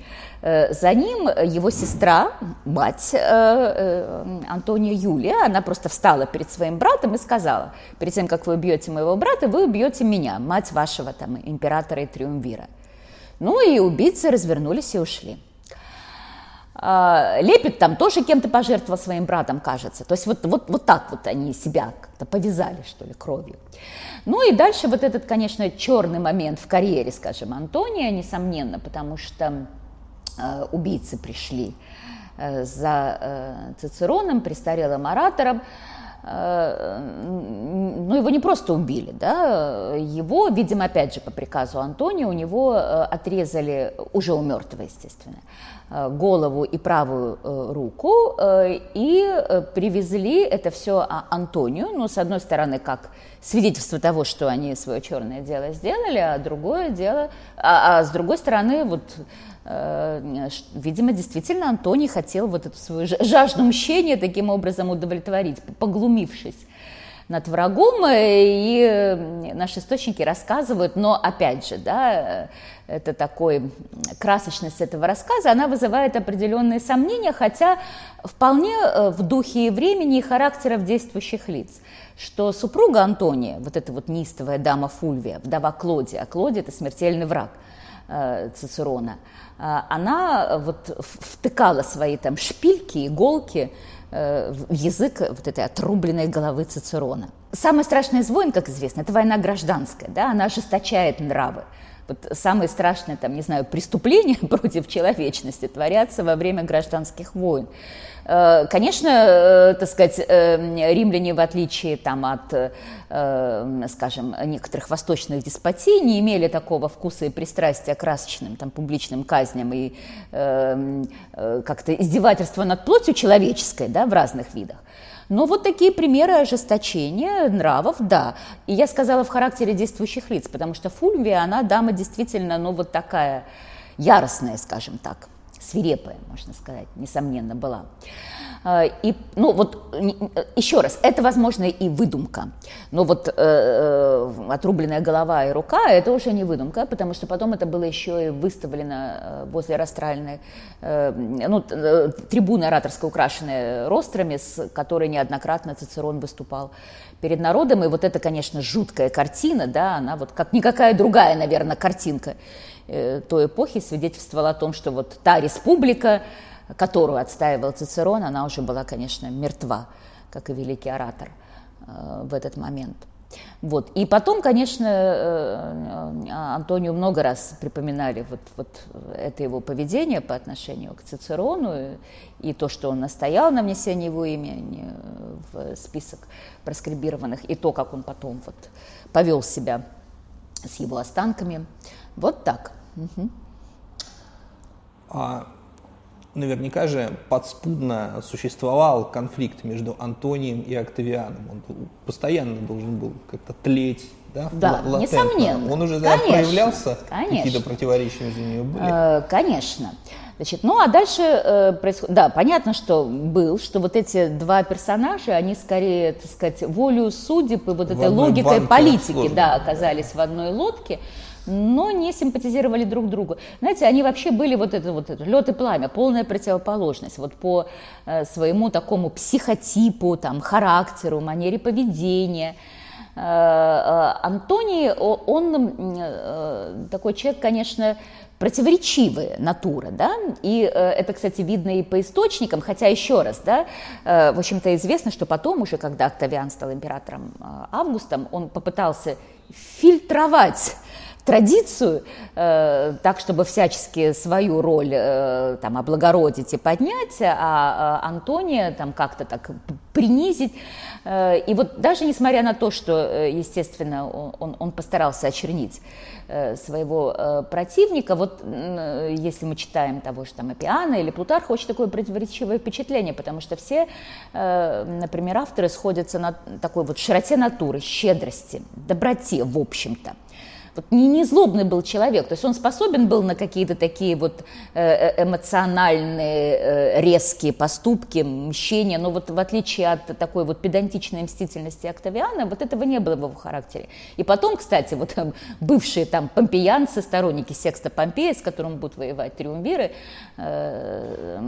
за ним его сестра, мать Антония Юлия, она просто встала перед своим братом и сказала, перед тем, как вы убьете моего брата, вы убьете меня, мать вашего там императора и триумвира. Ну и убийцы развернулись и ушли. А, Лепит там тоже кем-то пожертвовал своим братом, кажется. То есть вот, вот, вот так вот они себя как-то повязали, что ли, кровью. Ну и дальше вот этот, конечно, черный момент в карьере, скажем, Антония, несомненно, потому что э, убийцы пришли э, за э, Цицероном, престарелым оратором, Э, ну, его не просто убили, да, его, видимо, опять же, по приказу Антония, у него э, отрезали, уже у мертвого, естественно, э, голову и правую руку, и привезли это все а, Антонию, ну, с одной стороны, как свидетельство того, что они свое черное дело сделали, а другое дело, а, а с другой стороны, вот Э, видимо, действительно Антоний хотел вот эту свою жажду мщения таким образом удовлетворить, поглумившись над врагом, и наши источники рассказывают, но опять же, да, это такой красочность этого рассказа, она вызывает определенные сомнения, хотя вполне э, в духе и времени и характеров действующих лиц, что супруга Антония, вот эта вот неистовая дама Фульвия, вдова Клодия, а Клодия – это смертельный враг. э, Цицерона – а, она вот втыкала свои там шпильки, иголки э, в язык вот этой отрубленной головы Цицерона. Самое страшное из войн, как известно, это война гражданская, да, она ожесточает нравы. Вот самые страшные, там, не знаю, преступления [LAUGHS] против человечности творятся во время гражданских войн. Э, конечно, э, так сказать, э, римляне, в отличие там, от, скажем, некоторых восточных деспотий, не имели такого вкуса и пристрастия к красочным там, публичным казням и как-то издевательства над плотью человеческой да, в разных видах. Но вот такие примеры ожесточения нравов, да. И я сказала в характере действующих лиц, потому что Фульвия, она дама действительно, ну вот такая яростная, скажем так свирепая, можно сказать, несомненно, была. А, и, ну вот, еще раз, это, возможно, и выдумка. Но вот э, э, отрубленная голова и рука – это уже не выдумка, потому что потом это было еще и выставлено э, возле растральной, э, ну, э, трибуны ораторской, украшенные рострами, с которой неоднократно Цицерон выступал перед народом. И вот это, конечно, жуткая картина, да, она вот как никакая другая, наверное, картинка той эпохи свидетельствовало о том, что вот та республика, которую отстаивал Цицерон, она уже была, конечно, мертва, как и великий оратор в этот момент. Вот. И потом, конечно, э, э, Антонию много раз припоминали вот, вот это его поведение по отношению к Цицерону и то, что он настоял на внесении его имени в список проскрибированных, и то, как он потом вот повел себя с его останками. Вот так. Угу. А наверняка же подспудно существовал конфликт между Антонием и Октавианом. Он постоянно должен был как-то тлеть, да? Да, Л- несомненно. Он уже да, проявлялся? Какие-то противоречия между ними были? Э, конечно. Значит, ну а дальше э, происходит, да, понятно, что был, что вот эти два персонажа, они скорее, так сказать, волю судеб и вот этой логикой политики, да, оказались в одной лодке но не симпатизировали друг другу. Знаете, они вообще были вот это вот это, лед и пламя, полная противоположность. Вот по э, своему такому психотипу, там, характеру, манере поведения. Э, э, Антоний, он э, такой человек, конечно, противоречивая натура, да, и это, кстати, видно и по источникам, хотя еще раз, да, в общем-то известно, что потом уже, когда Октавиан стал императором Августом, он попытался фильтровать традицию, э, так, чтобы всячески свою роль э, там, облагородить и поднять, а э, Антония там как-то так принизить. Э, и вот даже несмотря на то, что, естественно, он, он постарался очернить своего противника, вот если мы читаем того же там Апиана или Плутарха, очень такое противоречивое впечатление, потому что все, например, авторы сходятся на такой вот широте натуры, щедрости, доброте, в общем-то вот не, не злобный был человек, то есть он способен был на какие-то такие вот э, э, эмоциональные, э, резкие поступки, мщения, но вот в отличие от такой вот педантичной мстительности Октавиана, вот этого не было в его характере. И потом, кстати, вот бывшие там помпеянцы, сторонники секста Помпея, с которым будут воевать триумвиры, это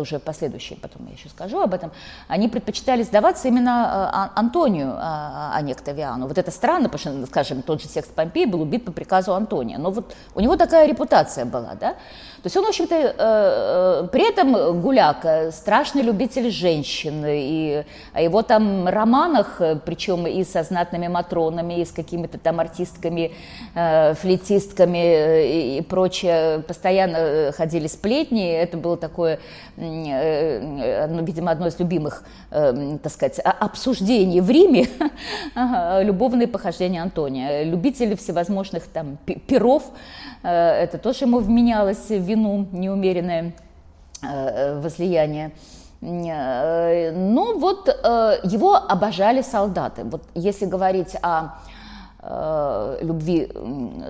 уже последующие, потом я еще скажу об этом, они предпочитали сдаваться именно Антонию, а, а не Октавиану. Вот это странно, странно, потому что, скажем, тот же Секс Помпей был убит по приказу Антония, но вот у него такая репутация была, да. То есть он, в общем-то, э, э, при этом Гуляка страшный любитель женщин, и о его там романах, причем и со знатными матронами, и с какими-то там артистками, э, флетистками и прочее, постоянно ходили сплетни, это было такое, видимо, одно из любимых, так сказать, обсуждений в Риме, [LAUGHS] любовные похождения Антония. Любители всевозможных там перов, э, это тоже ему вменялось вину неумеренное э, возлияние. Э, ну вот его обожали солдаты. Вот если говорить о любви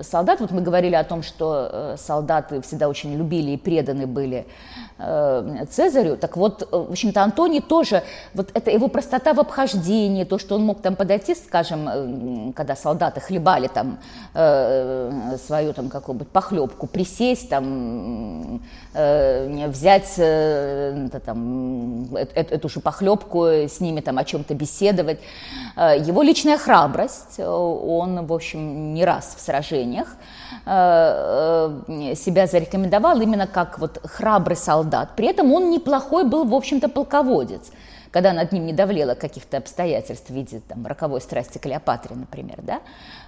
солдат. Вот мы говорили о том, что солдаты всегда очень любили и преданы были Э, Цезарю. Так вот, э, в общем-то, Антоний тоже, вот это его простота в обхождении, то, что он мог там подойти, скажем, э, когда солдаты хлебали там свою там какую-нибудь похлебку, присесть там, взять это, там, эту, эту же похлебку, с ними там о чем-то беседовать. Его личная храбрость, он, в общем, не раз в сражениях, Э, э, себя зарекомендовал именно как вот храбрый солдат. При этом он неплохой был, в общем-то, полководец когда над ним не давлело каких-то обстоятельств в виде там, роковой страсти Клеопатры, например, да,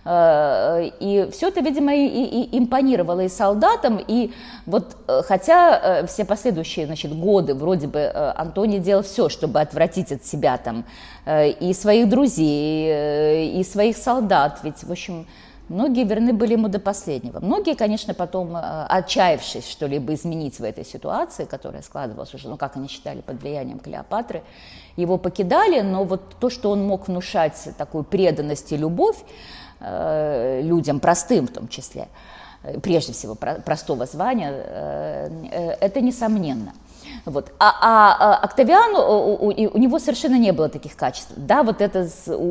э, и все это, видимо, и, и импонировало и солдатам, и вот хотя все последующие, значит, годы вроде бы Антоний делал все, чтобы отвратить от себя там и своих друзей, и своих солдат, ведь, в общем, Многие верны были ему до последнего. Многие, конечно, потом, э, отчаявшись что-либо изменить в этой ситуации, которая складывалась уже, ну, как они считали, под влиянием Клеопатры, его покидали, но вот то, что он мог внушать такую преданность и любовь э, людям, простым в том числе, э, прежде всего простого звания, э, э, это несомненно. Вот. А, а, а Октавиан, у, у, у него совершенно не было таких качеств. Да, вот это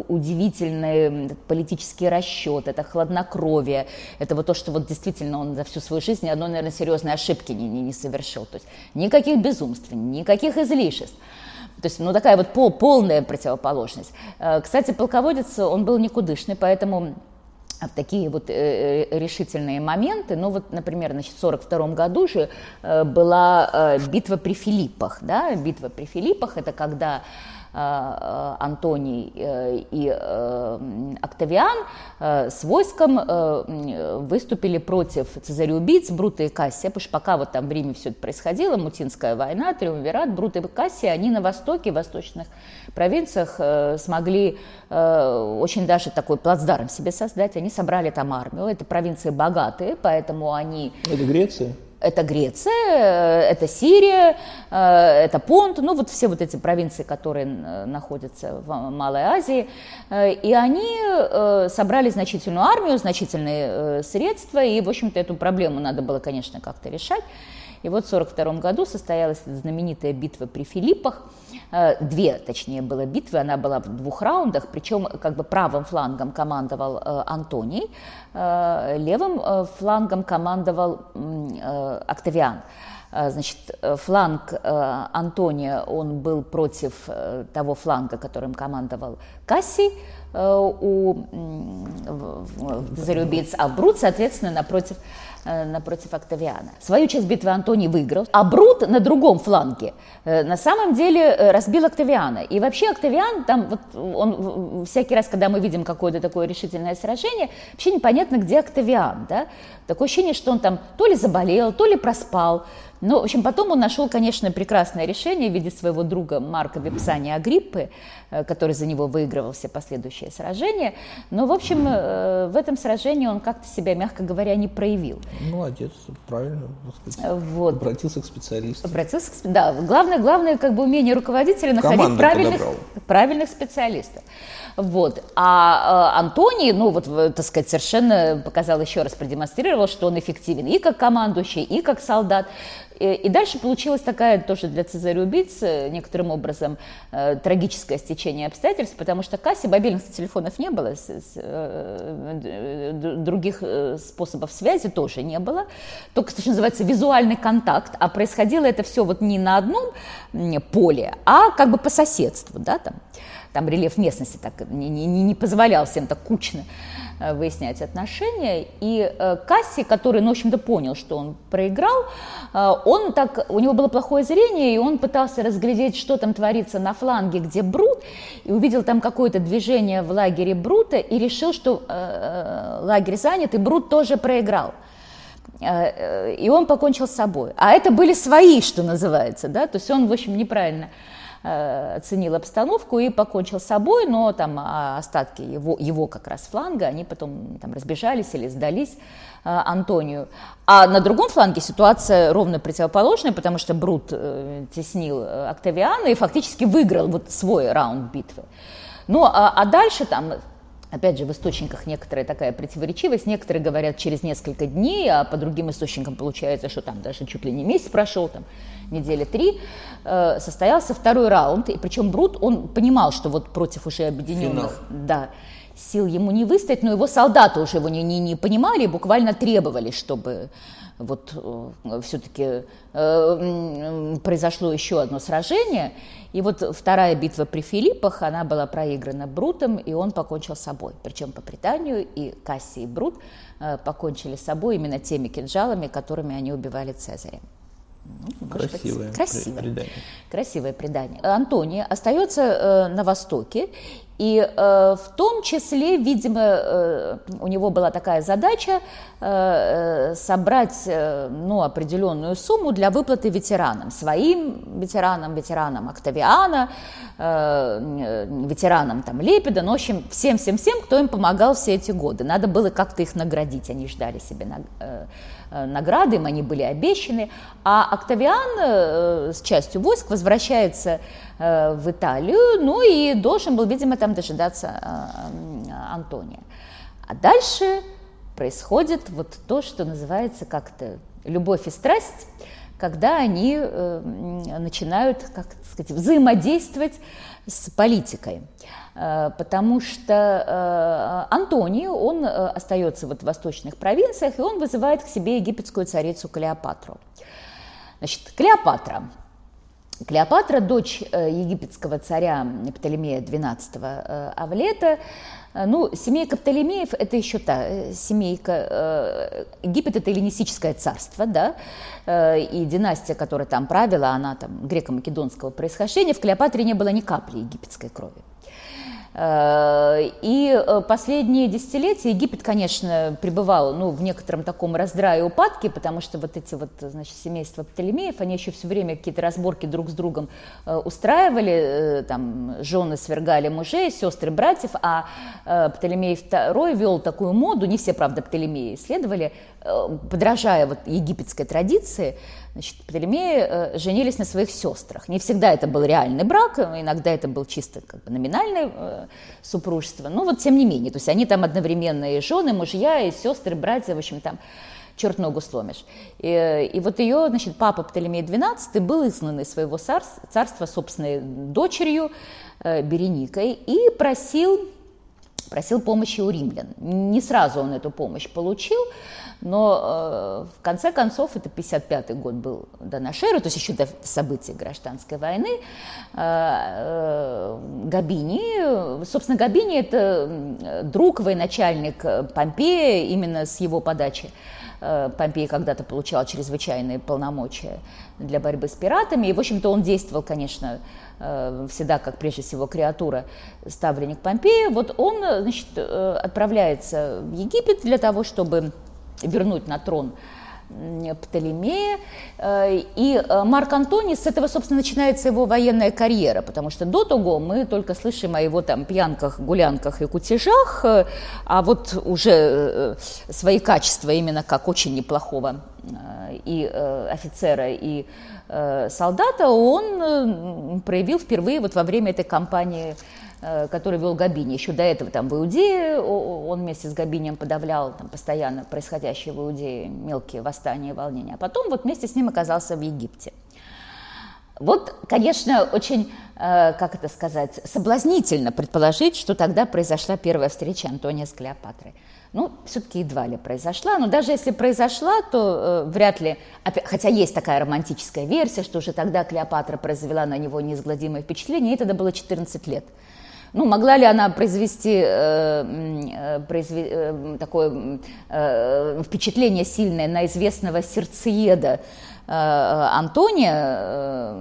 удивительный политический расчет, это хладнокровие, это вот то, что вот действительно он за всю свою жизнь ни одной, наверное, серьезной ошибки не, не, не совершил. То есть никаких безумств, никаких излишеств. То есть, ну, такая вот пол, полная противоположность. Э, кстати, полководец, он был никудышный, поэтому в такие вот э, э решительные моменты. Ну вот, например, значит, в 1942 году же э, была битва при Филиппах. Да? Битва при Филиппах – это когда Антоний э, и э, Октавиан с войском выступили против цезареубийц Брута и Кассия, потому что пока вот там в Риме все это происходило, Мутинская война, Триумвират, Брут и Кассия, они на востоке, в восточных провинциях смогли очень даже такой плацдарм себе создать, они собрали там армию, это провинции богатые, поэтому они... Это Греция? Это Греция, это Сирия, э, это Понт, ну вот все вот эти провинции, которые находятся в Малой Азии. Э, и они э, собрали значительную армию, значительные средства, и, в общем-то, эту проблему надо было, конечно, как-то решать. И вот в 1942 году состоялась знаменитая битва при Филиппах. Э, две, точнее, было битвы, она была в двух раундах, причем как бы правым флангом командовал э, Антоний, э, левым флангом командовал Октавиан. Значит, фланг Антония, он был против того фланга, которым командовал Кассий у Зарюбиц, а соответственно, напротив Э, напротив Октавиана. Свою часть битвы Антоний выиграл, а Брут на другом фланге э, на самом деле э, разбил Октавиана. И вообще Октавиан, там вот он всякий раз, когда мы видим какое-то такое решительное сражение, вообще непонятно, где Октавиан, да? Такое ощущение, что он там то ли заболел, то ли проспал, ну, в общем, потом он нашел, конечно, прекрасное решение в виде своего друга Марка Випсания Агриппы, э, который за него выигрывал все последующие сражения. Но, в общем, э, в этом сражении он как-то себя, мягко говоря, не проявил. Молодец, правильно, сказать, вот. обратился к специалисту. Обратился к, да, главное, главное как бы умение руководителя находить правильных, правильных специалистов. Вот. А э, Антоний, ну вот, так сказать, совершенно показал еще раз, продемонстрировал, что он эффективен и как командующий, и как солдат. И дальше получилась такая тоже для Цезаря убийц некоторым образом э, трагическое стечение обстоятельств, потому что Касси мобильных телефонов не было, с, с, э, других э, способов связи тоже не было, только, что называется, визуальный контакт, а происходило это все вот не на одном поле, а как бы по соседству, да, там, там рельеф местности так не, не, не позволял всем так кучно Э, выяснять отношения. И э, Касси, который, ну, в общем-то, понял, что он проиграл, э, он так, у него было плохое зрение, и он пытался разглядеть, что там творится на фланге, где Брут, и увидел там какое-то движение в лагере Брута, и решил, что лагерь занят, и Брут тоже проиграл и он покончил с собой. А это были свои, что называется, да, то есть он, в общем, неправильно Э, оценил обстановку и покончил с собой, но там а, остатки его, его как раз фланга, они потом там разбежались или сдались э, Антонию. А на другом фланге ситуация ровно противоположная, потому что Брут э, теснил Октавиана и фактически выиграл вот свой раунд битвы. Ну, а, а дальше там Опять же, в источниках некоторая такая противоречивость. Некоторые говорят через несколько дней, а по другим источникам получается, что там даже чуть ли не месяц прошел, там недели три, э, состоялся второй раунд. И причем Брут, он понимал, что вот против уже объединенных да, сил ему не выстоять, но его солдаты уже его не, не, не понимали, буквально требовали, чтобы вот э, все-таки э, произошло еще одно сражение, и вот вторая битва при Филиппах, она была проиграна Брутом, и он покончил с собой. Причем по преданию и Кассий и Брут э, покончили с собой именно теми кинжалами, которыми они убивали Цезаря. Ну, красивое, быть, красивое предание. Красивое предание. Антония остается э, на Востоке, и э, в том числе, видимо, э, у него была такая задача э, э собрать э, ну, определенную сумму для выплаты ветеранам, своим ветеранам, ветеранам Октавиана, э, ветеранам там, Лепида, ну, в общем, всем-всем-всем, кто им помогал все эти годы. Надо было как-то их наградить, они ждали себе на, э, награды, им они были обещаны. А Октавиан э, с частью войск возвращается Э, в Италию, ну и должен был, видимо, там дожидаться э, Антония. А дальше происходит вот то, что называется как-то любовь и страсть, когда они э, начинают, как сказать, взаимодействовать с политикой. Потому что Антоний, он остается вот в восточных провинциях, и он вызывает к себе египетскую царицу Клеопатру. Значит, Клеопатра Клеопатра, дочь э, египетского царя Птолемея XII э, Авлета, ну, семейка Птолемеев – это еще та семейка. Египет – это эллинистическое царство, да, и династия, которая там правила, она там греко-македонского происхождения. В Клеопатре не было ни капли египетской крови. Э, и э, последние десятилетия Египет, конечно, пребывал ну, в некотором таком раздрае и упадке, потому что вот эти вот, значит, семейства Птолемеев, они еще все время какие-то разборки друг с другом э, устраивали, там, жены свергали мужей, сестры братьев, а Птолемей II вел такую моду, не все, правда, Птолемеи исследовали, подражая вот египетской традиции, Значит, Птолемеи э, женились на своих сестрах. Не всегда это был реальный брак, иногда это был чисто как бы номинальное э, супружество. Но вот тем не менее, то есть они там одновременно и жены, мужья, и сестры, братья, в общем, там черт ногу сломишь. И, и вот ее, значит, папа Птолемей XII был изгнан из своего царства, собственной дочерью э, Береникой и просил, просил помощи у римлян. Не сразу он эту помощь получил, но э, в конце концов, это 55 год был до нашей эры, то есть еще до событий гражданской войны, э, э, Габини, собственно, Габини это друг, военачальник Помпея, именно с его подачи. Э, Помпей когда-то получал чрезвычайные полномочия для борьбы с пиратами. И, в общем-то, он действовал, конечно, э, всегда как прежде всего креатура, ставленник Помпея. Вот он, значит, э, отправляется в Египет для того, чтобы вернуть на трон Птолемея. Э, и э, Марк Антоний, с этого, собственно, начинается его военная карьера, потому что до того мы только слышим о его там пьянках, гулянках и кутежах, э, а вот уже свои качества именно как очень неплохого и офицера, и солдата он проявил впервые вот во время этой кампании который вел Габини. Еще до этого там в Иудее он вместе с Габинием подавлял там, постоянно происходящие в Иудее мелкие восстания и волнения. А потом вот вместе с ним оказался в Египте. Вот, конечно, очень, э, как это сказать, соблазнительно предположить, что тогда произошла первая встреча Антония с Клеопатрой. Ну, все-таки едва ли произошла, но даже если произошла, то э, вряд ли, хотя есть такая романтическая версия, что уже тогда Клеопатра произвела на него неизгладимое впечатление, ей тогда было 14 лет. Ну, могла ли она произвести э, э, произве, э, такое э, впечатление сильное на известного сердцееда э, Антония, э,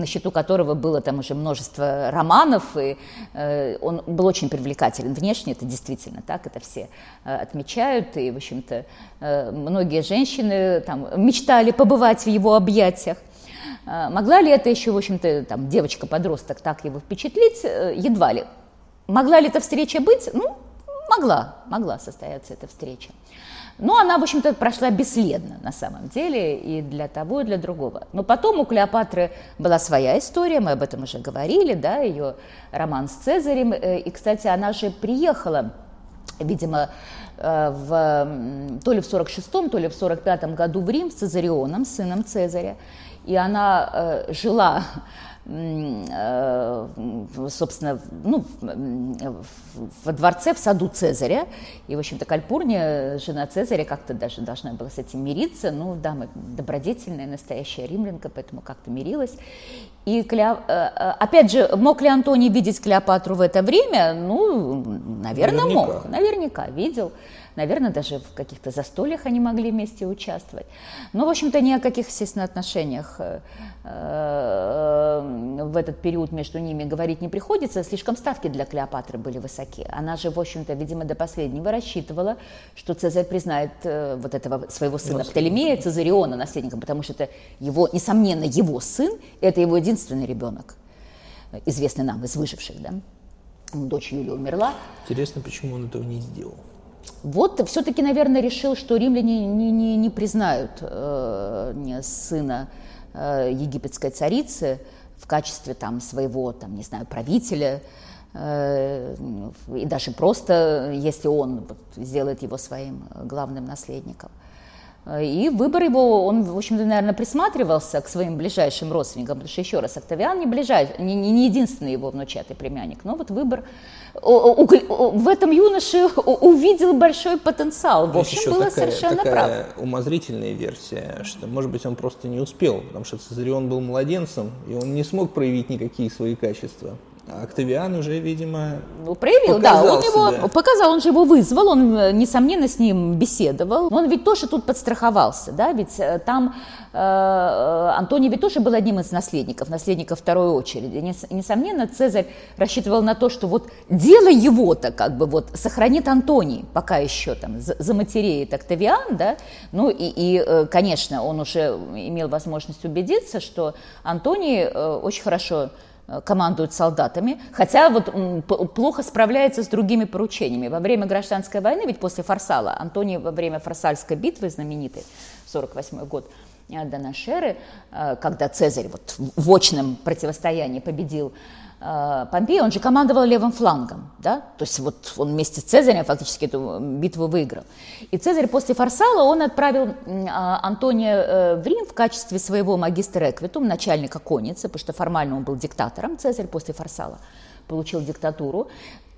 на счету которого было там уже множество романов, и э, он был очень привлекателен внешне, это действительно так, это все э, отмечают, и, в общем-то, э, многие женщины там мечтали побывать в его объятиях. А, могла ли это еще, в общем-то, там, девочка-подросток так его впечатлить? Э, едва ли. Могла ли эта встреча быть? Ну, могла, могла состояться эта встреча. Но она, в общем-то, прошла бесследно на самом деле и для того, и для другого. Но потом у Клеопатры была своя история, мы об этом уже говорили, да, ее роман с Цезарем. Э, и, кстати, она же приехала, видимо, э, в, то ли в 46-м, то ли в 45-м году в Рим с Цезарионом, сыном Цезаря и она э, жила э, собственно, ну, во дворце в саду Цезаря. И, в общем-то, Кальпурния, жена Цезаря, как-то даже должна была с этим мириться. Ну, да, мы добродетельная, настоящая римлянка, поэтому как-то мирилась. И, Клео... Э, опять же, мог ли Антоний видеть Клеопатру в это время? Ну, наверное, наверняка. мог. Наверняка видел. Наверное, даже в каких-то застольях они могли вместе участвовать. Но, в общем-то, ни о каких, естественно, отношениях э, э, в этот период между ними говорить не приходится. Слишком ставки для Клеопатры были высоки. Она же, в общем-то, видимо, до последнего рассчитывала, что Цезарь признает э, вот этого своего сына Птолемея, Цезариона, наследником, потому что это его, несомненно, его сын, это его единственный ребенок, известный нам из выживших, да? Дочь Юлия умерла. Интересно, почему он этого не сделал? Вот все-таки, наверное, решил, что римляне не, не, не признают э, сына э, египетской царицы в качестве там своего, там, не знаю, правителя, э, и даже просто, если он вот, сделает его своим главным наследником. И выбор его, он, в общем-то, наверное, присматривался к своим ближайшим родственникам, потому что, еще раз, Октавиан не, ближайший, не, не единственный его внучатый племянник, но вот выбор в этом юноше увидел большой потенциал. В общем, еще было такая, совершенно такая прав. умозрительная версия, что, может быть, он просто не успел, потому что Цезарион был младенцем, и он не смог проявить никакие свои качества. Октавиан уже, видимо, ну, проявил, да, он себя. его показал, он же его вызвал, он, э, несомненно, с ним беседовал. Он ведь тоже тут подстраховался, да, ведь э, там э, э, Антоний ведь тоже был одним из наследников, наследников второй очереди. Нес, несомненно, Цезарь рассчитывал на то, что вот дело его-то как бы вот сохранит Антоний, пока еще там заматереет Октавиан, да, ну и, и, конечно, он уже имел возможность убедиться, что Антоний очень хорошо командует солдатами, хотя вот плохо справляется с другими поручениями. Во время гражданской войны, ведь после Фарсала, Антоний во время Фарсальской битвы знаменитой, 48 год, э, до Нашеры, э, когда Цезарь вот в очном противостоянии победил Э, Помпей, он же командовал левым флангом, да, то есть вот он вместе с Цезарем фактически эту битву выиграл. И Цезарь после Фарсала, он отправил а, Антония э, в Рим в качестве своего магистра эквитум, начальника конницы, потому что формально он был диктатором, Цезарь после Фарсала получил диктатуру,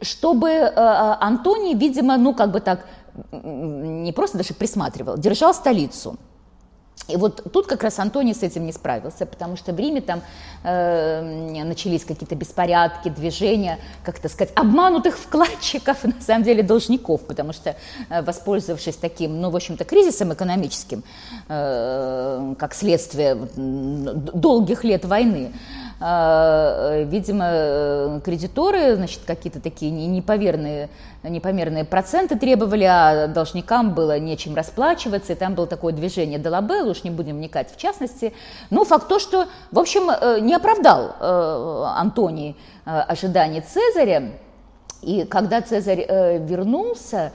чтобы э, Антоний, видимо, ну как бы так, не просто даже присматривал, держал столицу – и вот тут как раз Антоний с этим не справился, потому что в Риме там э, начались какие-то беспорядки, движения, как то сказать, обманутых вкладчиков, [LAUGHS] на самом деле должников, потому что, э, воспользовавшись таким, ну, в общем-то, кризисом экономическим, э, как следствие долгих лет войны, видимо, э, кредиторы, значит, какие-то такие неповерные непомерные проценты требовали, а должникам было нечем расплачиваться, и там было такое движение Делабелл, уж не будем вникать в частности. Ну, факт то, что, в общем, э, не оправдал э, Антоний э, ожиданий Цезаря, и когда Цезарь вернулся,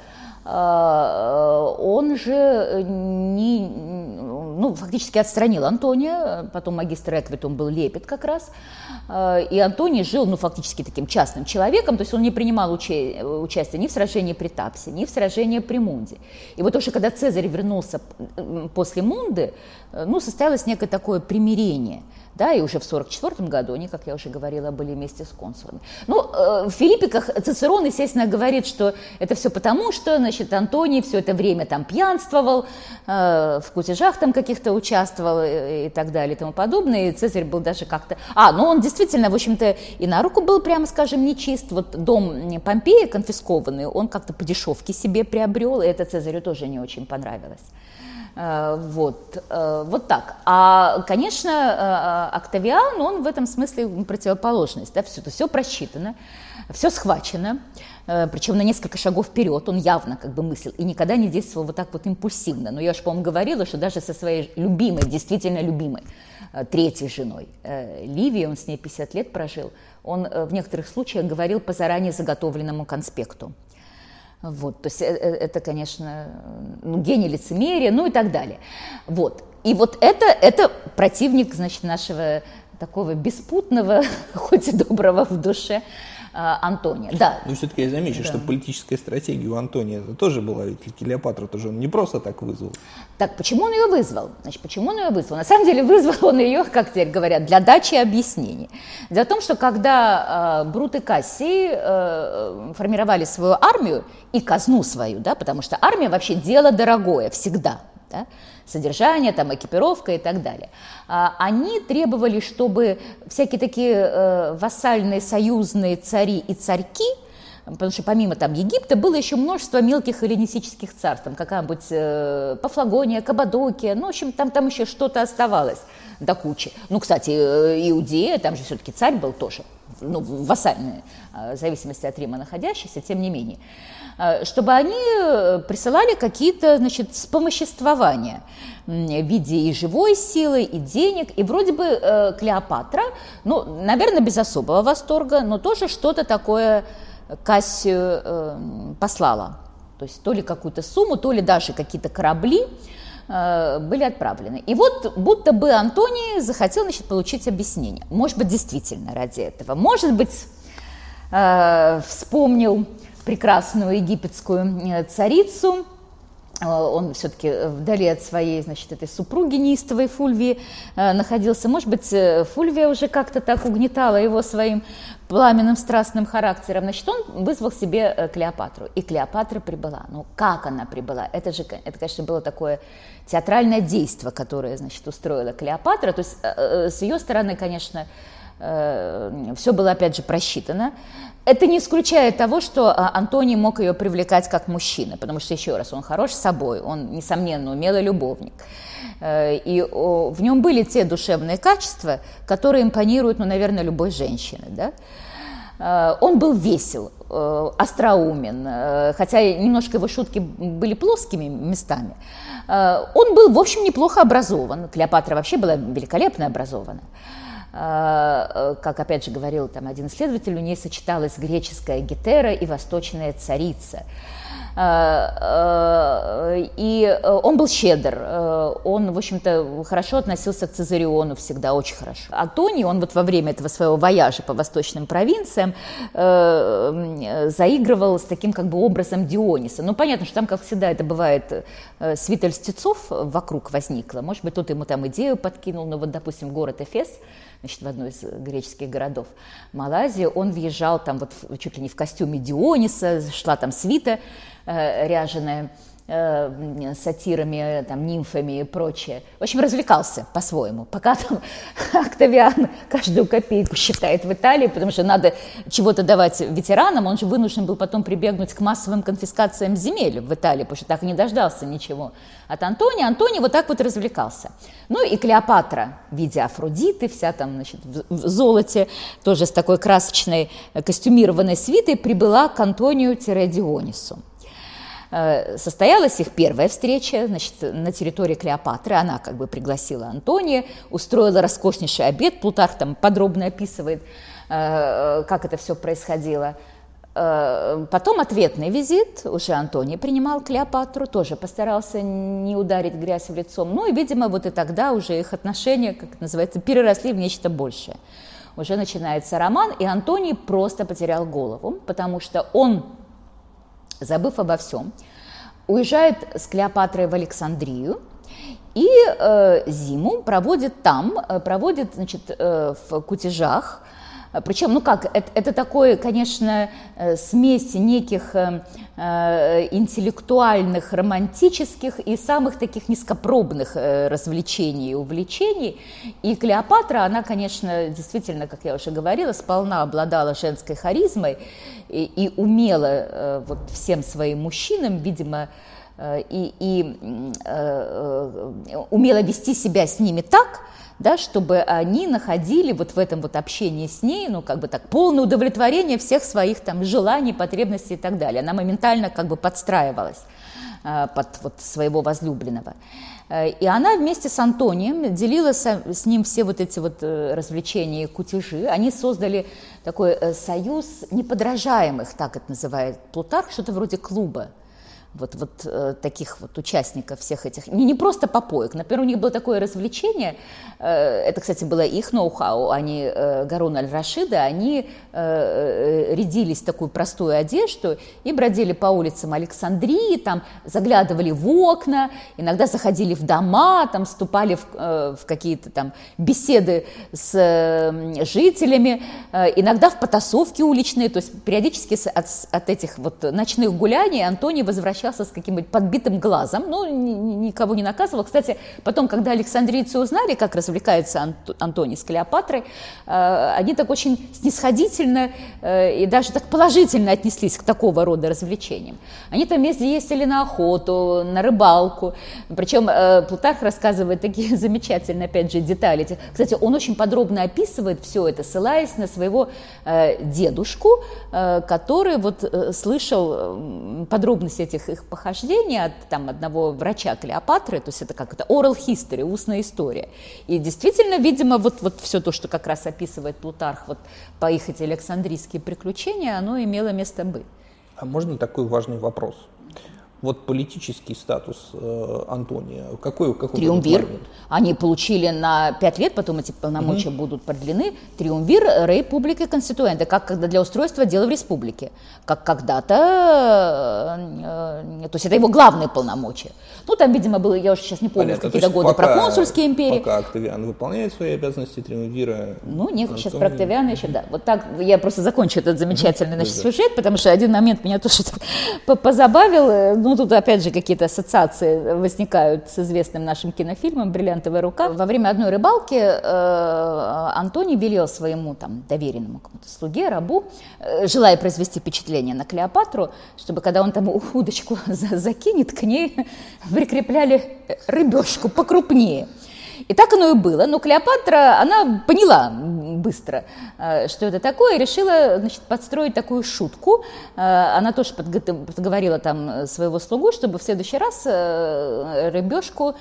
он же не, ну, фактически отстранил Антония, потом магистр Эквитум был Лепет как раз, Э, и Антоний жил, ну, фактически таким частным человеком, то есть он не принимал уча- участия ни в сражении при Тапсе, ни в сражении при Мунде. И вот уже когда Цезарь вернулся после Мунды, э, ну, состоялось некое такое примирение – да, и уже в 1944 году они, как я уже говорила, были вместе с консулами. Ну, э, в Филиппиках Цицерон, естественно, говорит, что это все потому, что, значит, Антоний все это время там пьянствовал, э, в кутежах там каких-то участвовал и, и так далее и тому подобное, и Цезарь был даже как-то... А, ну он действительно, в общем-то, и на руку был, прямо скажем, нечист. Вот дом Помпея конфискованный, он как-то по дешевке себе приобрел, и это Цезарю тоже не очень понравилось. Э, вот, э, вот так. А, конечно, э, Октавиан, он в этом смысле противоположность. Да, все, все просчитано, все схвачено, причем на несколько шагов вперед он явно как бы мыслил и никогда не действовал вот так вот импульсивно. Но я же, по-моему, говорила, что даже со своей любимой, действительно любимой, третьей женой Ливией, он с ней 50 лет прожил, он в некоторых случаях говорил по заранее заготовленному конспекту. Вот, то есть э, э, это, конечно, ну, гений лицемерия, ну и так далее. Вот. И вот это, это противник, значит, нашего такого беспутного, [LAUGHS] хоть и доброго в душе, Антония. Да. Но все-таки я замечу, да. что политическая стратегия у Антония это тоже была, ведь Клеопатра тоже он не просто так вызвал. Так, почему он ее вызвал? Значит, почему он ее вызвал? На самом деле вызвал он ее, как теперь говорят, для дачи объяснений. Дело в том, что когда э, Брут и Кассий э, формировали свою армию и казну свою, да, потому что армия вообще дело дорогое всегда, да, содержание, там, экипировка и так далее. А, они требовали, чтобы всякие такие э, вассальные союзные цари и царьки, потому что помимо там Египта было еще множество мелких эллинистических царств, там какая-нибудь э, Пафлагония, Кабадокия, ну, в общем, там, там еще что-то оставалось до кучи. Ну, кстати, э, Иудея, там же все-таки царь был тоже, ну, вассальный, в зависимости от Рима находящийся, тем не менее. Э, чтобы они э, присылали какие-то, значит, вспомоществования в виде и живой силы, и денег, и вроде бы э, Клеопатра, ну, наверное, без особого восторга, но тоже что-то такое Кассию послала. То есть то ли какую-то сумму, то ли даже какие-то корабли были отправлены. И вот будто бы Антоний захотел значит, получить объяснение. Может быть, действительно ради этого. Может быть, вспомнил прекрасную египетскую э, царицу, он все-таки вдали от своей, значит, этой супруги неистовой Фульвии находился. Может быть, Фульвия уже как-то так угнетала его своим пламенным страстным характером. Значит, он вызвал себе Клеопатру, и Клеопатра прибыла. Ну, как она прибыла? Это же, это, конечно, было такое театральное действие, которое, значит, устроила Клеопатра. То есть с ее стороны, конечно, все было, опять же, просчитано. Это не исключает того, что а, Антоний мог ее привлекать как мужчина, потому что, еще раз, он хорош собой, он, несомненно, умелый любовник. Э, и в нем были те душевные качества, которые импонируют, ну, наверное, любой женщине. Да? Э, он был весел, э, остроумен, хотя немножко его шутки были плоскими местами. Он был, в общем, неплохо образован. Клеопатра вообще была великолепно образована. А, э, как опять же говорил там один исследователь, у нее сочеталась греческая гетера и восточная царица. А, э, и э, он был щедр, он, в общем-то, хорошо относился к Цезариону всегда, очень хорошо. Антоний, он вот во время этого своего вояжа по восточным провинциям заигрывал с таким как бы образом Диониса. Ну, понятно, что там, как всегда, это бывает, свита льстецов вокруг возникла. Может быть, кто-то ему там идею подкинул, но вот, допустим, город Эфес – значит, в одной из греческих городов Малайзии. Он въезжал там вот чуть ли не в костюме Диониса, шла там свита э, ряженая э, сатирами, там, нимфами и прочее. В общем, развлекался по-своему, пока там [LAUGHS] Октавиан каждую копейку считает в Италии, потому что надо чего-то давать ветеранам, он же вынужден был потом прибегнуть к массовым конфискациям земель в Италии, потому что так и не дождался ничего от Антония. Антоний вот так вот развлекался. Ну и Клеопатра в виде Афродиты, вся там, значит, в золоте, тоже с такой красочной костюмированной свитой, прибыла к Антонию-Дионису. Э, состоялась их первая встреча значит, на территории Клеопатры. Она как бы пригласила Антония, устроила роскошнейший обед. Плутарх там подробно описывает, э, как это все происходило. Э, потом ответный визит, уже Антоний принимал Клеопатру, тоже постарался не ударить грязь в лицо. Ну и, видимо, вот и тогда уже их отношения, как это называется, переросли в нечто большее. Уже начинается роман, и Антоний просто потерял голову, потому что он забыв обо всем, уезжает с Клеопатрой в Александрию и э, зиму проводит там, э, проводит значит, э, в кутежах, Причем, ну как, это, это такое, конечно, э, смесь неких э, интеллектуальных, романтических и самых таких низкопробных развлечений и увлечений. И Клеопатра, она, конечно, действительно, как я уже говорила, сполна обладала женской харизмой и, и умела вот всем своим мужчинам, видимо, и, и э, умела вести себя с ними так, да, чтобы они находили вот в этом вот общении с ней, ну, как бы так, полное удовлетворение всех своих там желаний, потребностей и так далее. Она моментально как бы подстраивалась э, под вот своего возлюбленного. Э, и она вместе с Антонием делила с ним все вот эти вот э, развлечения и кутежи. Они создали такой союз неподражаемых, так это называет Плутарх, что-то вроде клуба вот, вот э, таких вот участников всех этих, не, не просто попоек, например, у них было такое развлечение, э, это, кстати, было их ноу-хау, они, э, Гарун аль-Рашида, они э, э, рядились в такую простую одежду и бродили по улицам Александрии, там заглядывали в окна, иногда заходили в дома, там вступали в, э, в какие-то там беседы с э, жителями, э, иногда в потасовки уличные, то есть периодически от, от этих вот ночных гуляний Антоний возвращался возвращался с каким-нибудь подбитым глазом, но никого не наказывал. Кстати, потом, когда александрийцы узнали, как развлекается Ант Антоний с Клеопатрой, э, они так очень снисходительно э, и даже так положительно отнеслись к такого рода развлечениям. Они там вместе ездили на охоту, на рыбалку. Причем э, Плутарх рассказывает такие [LAUGHS] замечательные, опять же, детали. Кстати, он очень подробно описывает все это, ссылаясь на своего дедушку, который вот слышал подробности этих их похождения от там, одного врача Клеопатры, то есть это как это oral history, устная история. И действительно, видимо, вот, вот все то, что как раз описывает Плутарх, вот по их эти Александрийские приключения, оно имело место быть. А можно такой важный вопрос? Вот политический статус э, Антония? Какой, какой Триумвир. Они получили на пять лет, потом эти полномочия угу. будут продлены. Триумвир Републики Конституэнте, как когда для устройства дела в республике. Как когда-то, э, э, то есть это его главные полномочия. Ну, там, видимо, было, я уже сейчас не помню, Понятно. какие-то годы пока, про консульские империи. Пока Октавиан выполняет свои обязанности Триумвира. Ну, нет, сейчас про Октавиана еще, да. Вот так я просто закончу этот замечательный значит, сюжет, потому что один момент меня тоже [LAUGHS] позабавил ну, тут опять же какие-то ассоциации возникают с известным нашим кинофильмом «Бриллиантовая рука». Во время одной рыбалки э, Антоний велел своему там доверенному слуге, рабу, э, желая произвести впечатление на Клеопатру, чтобы когда он там удочку [LAUGHS] закинет, к ней прикрепляли рыбешку покрупнее. И так оно и было. Но Клеопатра, она поняла быстро, э, что это такое, и решила значит, подстроить такую шутку. Э, она тоже подговорила там своего слугу, чтобы в следующий раз э, рыбешку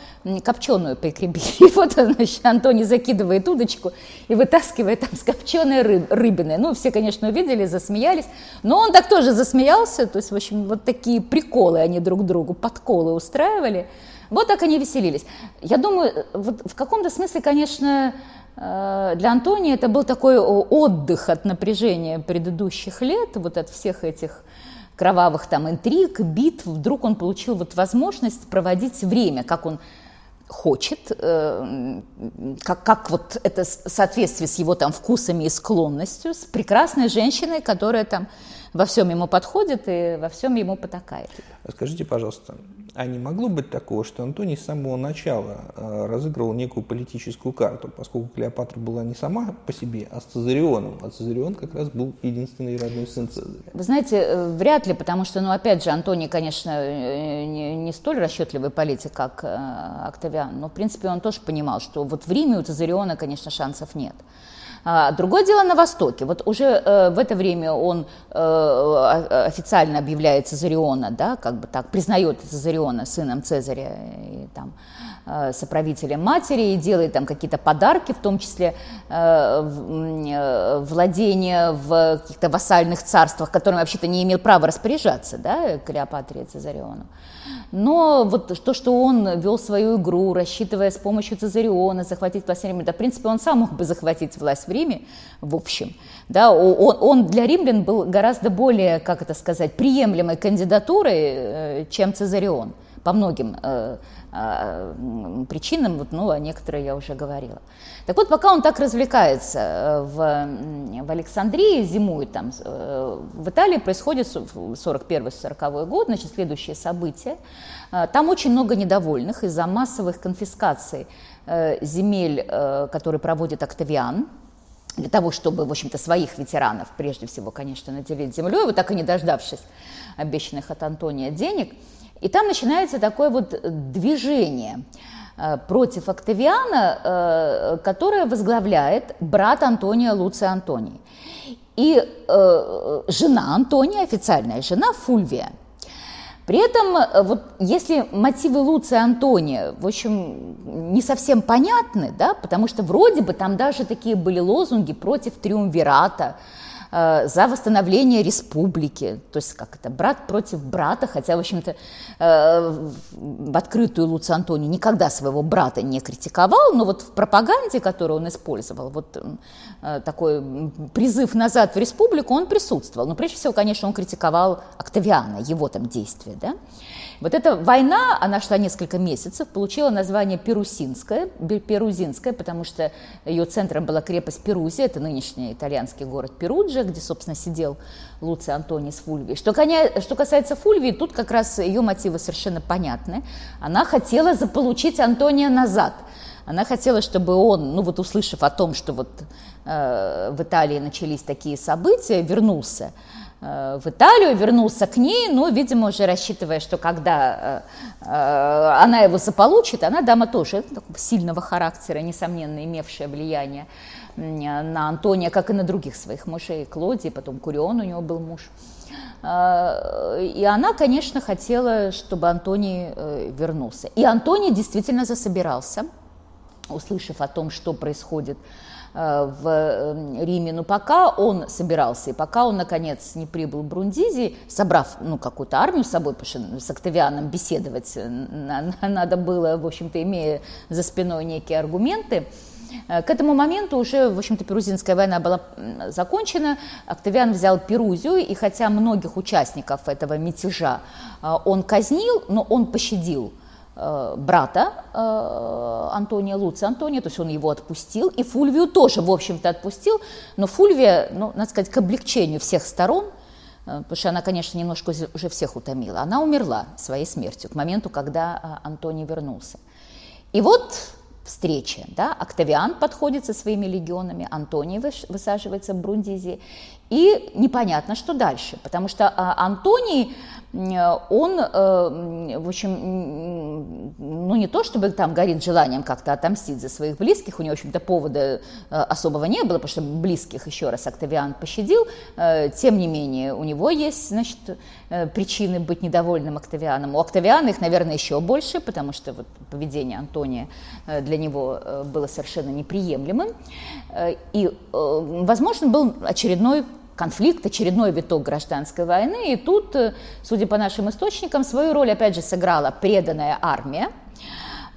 копченую прикрепили. [LAUGHS] И вот значит, Антоний закидывает удочку и вытаскивает там с копченой рыб, рыбины. Ну, все, конечно, увидели, засмеялись. Но он так тоже засмеялся. То есть, в общем, вот такие приколы они друг другу, подколы устраивали. Вот так они веселились. Я думаю, вот в каком-то смысле, конечно, э, для Антония это был такой отдых от напряжения предыдущих лет, вот от всех этих кровавых там интриг, битв. Вдруг он получил вот возможность проводить время, как он хочет, э, как, как вот это соответствие с его там вкусами и склонностью, с прекрасной женщиной, которая там во всем ему подходит и во всем ему потакает. Скажите, пожалуйста, а не могло быть такого, что Антоний с самого начала э, разыгрывал некую политическую карту, поскольку Клеопатра была не сама по себе, а с Цезарионом, а Цезарион как раз был единственный родной сын Цезаря? Вы знаете, э, вряд ли, потому что, ну, опять же, Антоний, конечно, э, не, не столь расчетливый политик, как Октавиан, но, в принципе, он тоже понимал, что вот в Риме у Цезариона, конечно, шансов нет. А, другое дело на Востоке. Вот уже э, в это время он э, официально объявляет Цезариона, да, как бы так, признает Цезариона сыном Цезаря и там э, соправителем матери и делает там какие-то подарки, в том числе владения в каких-то вассальных царствах, которыми вообще-то не имел права распоряжаться, да, Клеопатре Цезариону. Но вот то, что он вел свою игру, рассчитывая с помощью Цезариона захватить власть в Риме, да, в принципе, он сам мог бы захватить власть в Риме, в общем. Да, он, он для римлян был гораздо более, как это сказать, приемлемой кандидатурой, э, чем Цезарион по многим э, причинам, вот, ну, о некоторых я уже говорила. Так вот, пока он так развлекается э, в, в Александрии, зимует там, э, в Италии происходит 41-40 год, значит, следующее событие. Э, там очень много недовольных из-за массовых конфискаций земель, которые проводит Октавиан, для того, чтобы, в общем-то, своих ветеранов, прежде всего, конечно, наделить землей, вот так и не дождавшись обещанных от Антония денег – и там начинается такое вот движение э, против Октавиана, э, которое возглавляет брат Антония Луция Антоний. И э, жена Антония, официальная жена Фульвия. При этом, вот если мотивы Луция Антония, в общем, не совсем понятны, да, потому что вроде бы там даже такие были лозунги против триумвирата, Э, за восстановление республики, то есть как это, брат против брата, хотя, в общем-то, э, в открытую Луций Антоний никогда своего брата не критиковал, но вот в пропаганде, которую он использовал, вот э, такой призыв назад в республику, он присутствовал. Но прежде всего, конечно, он критиковал Октавиана, его там действия, да. Вот эта война, она шла несколько месяцев, получила название Перусинская, Перузинская, потому что ее центром была крепость Перузия, это нынешний итальянский город Перуджа, где, собственно, сидел Луций Антоний с Фульвией. Что, что касается Фульвии, тут как раз ее мотивы совершенно понятны. Она хотела заполучить Антония назад. Она хотела, чтобы он, ну вот услышав о том, что вот э, в Италии начались такие события, вернулся. Э, в Италию, вернулся к ней, но, видимо, уже рассчитывая, что когда э, э, она его заполучит, она дама тоже сильного характера, несомненно, имевшая влияние на Антония, как и на других своих мужей, Клодии, потом Курион у него был муж. И она, конечно, хотела, чтобы Антоний вернулся. И Антоний действительно засобирался. услышав о том, что происходит в эм, Риме, но пока он собирался, и пока он, наконец, не прибыл в Брундизи, собрав ну, какую-то армию с собой, потому что с Октавианом беседовать э, надо было, в общем-то, имея за спиной некие аргументы, э, к этому моменту уже, в общем-то, Перузинская война была закончена. Октавиан взял Перузию, и хотя многих участников этого мятежа он казнил, но он пощадил Э, брата э, Антония Луция Антония, то есть он его отпустил, и Фульвию тоже, в общем-то, отпустил, но Фульвия, ну, надо сказать, к облегчению всех сторон, э, потому что она, конечно, немножко уже всех утомила, она умерла своей смертью к моменту, когда Антоний вернулся. И вот встреча, да, Октавиан подходит со своими легионами, Антоний высаживается в Брундизи, и непонятно, что дальше, потому что а, Антоний он, э, в общем, ну не то чтобы там горит желанием как-то отомстить за своих близких, у него, в общем-то, повода э, особого не было, потому что близких еще раз Октавиан пощадил, э, тем не менее, у него есть, значит, причины быть недовольным Октавианом. У Октавиана их, наверное, еще больше, потому что вот поведение Антония для него было совершенно неприемлемым. И, возможно, был очередной конфликт, очередной виток гражданской войны. И тут, э, судя по нашим источникам, свою роль опять же сыграла преданная армия,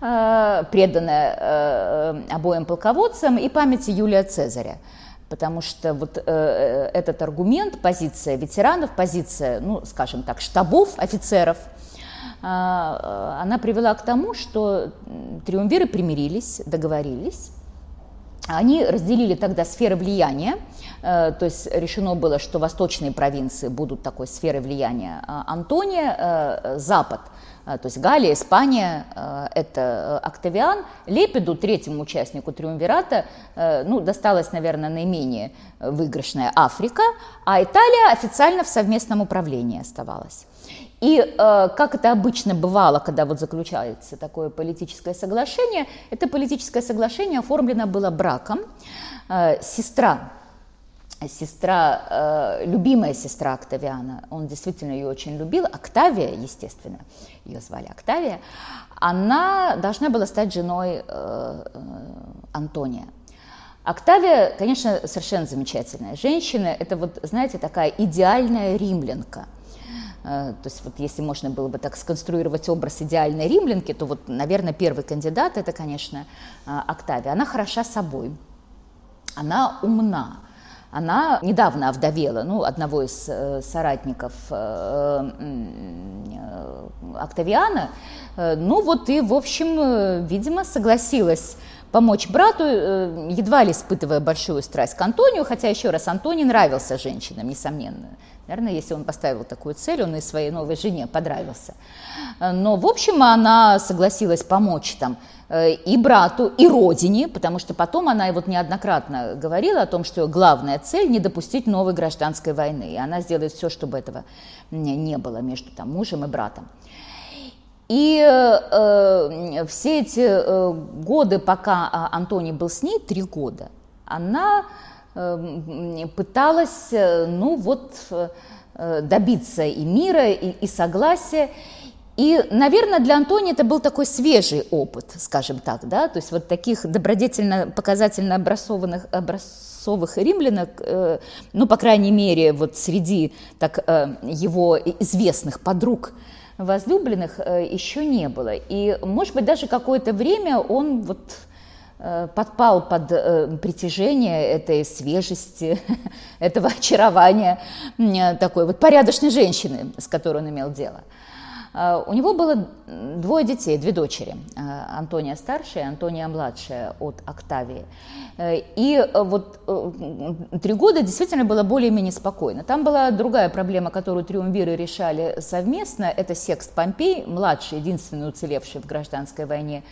э, преданная э, обоим полководцам и памяти Юлия Цезаря. Потому что вот э, этот аргумент, позиция ветеранов, позиция, ну, скажем так, штабов офицеров, э, она привела к тому, что триумвиры примирились, договорились, они разделили тогда сферы влияния, э, то есть решено было, что восточные провинции будут такой сферой влияния. А Антония, э, Запад, э, то есть Галия, Испания, это Октавиан, Лепиду, третьему участнику Триумвирата, ну, досталась, наверное, наименее выигрышная Африка, а Италия официально в совместном управлении оставалась. И э, как это обычно бывало, когда вот заключается такое политическое соглашение, это политическое соглашение оформлено было браком. Э, сестра, сестра, э, любимая сестра Октавиана, он действительно ее очень любил, Октавия, естественно, ее звали Октавия, она должна была стать женой э, э, Антония. Октавия, конечно, совершенно замечательная женщина. Это вот, знаете, такая идеальная римлянка – то есть вот если можно было бы так сконструировать образ идеальной римлянки, то вот, наверное, первый кандидат это, конечно, э, Октавия. Она хороша собой, она умна, она недавно овдовела, ну, одного из э, соратников э, э, Октавиана, э, ну вот и, в общем, э, видимо, согласилась помочь брату, э, едва ли испытывая большую страсть к Антонию, хотя, еще раз, Антоний нравился женщинам, несомненно. Наверное, если он поставил такую цель, он и своей новой жене понравился. Но, в общем, она согласилась помочь там э, и брату, и родине, потому что потом она вот неоднократно говорила о том, что главная цель – не допустить новой гражданской войны. И она сделает все, чтобы этого не было между там, мужем и братом. И э, все эти э, годы, пока а, Антоний был с ней, три года, она Эм, пыталась, э, ну вот, э, добиться и мира, и, и согласия. И, наверное, для Антони это был такой свежий опыт, скажем так, да, то есть вот таких добродетельно, показательно образованных, образцовых римлянок, э, ну, по крайней мере, вот среди так, э, его известных подруг, возлюбленных э, еще не было. И, может быть, даже какое-то время он вот Э, подпал под э, притяжение этой свежести, [LAUGHS] этого очарования такой вот порядочной женщины, с которой он имел дело. А, у него было двое детей, две дочери. А, Антония старшая, Антония младшая от Октавии. Э, и э, вот э, три года действительно было более-менее спокойно. Там была другая проблема, которую триумвиры решали совместно. Это Секст Помпей, младший, единственный уцелевший в гражданской войне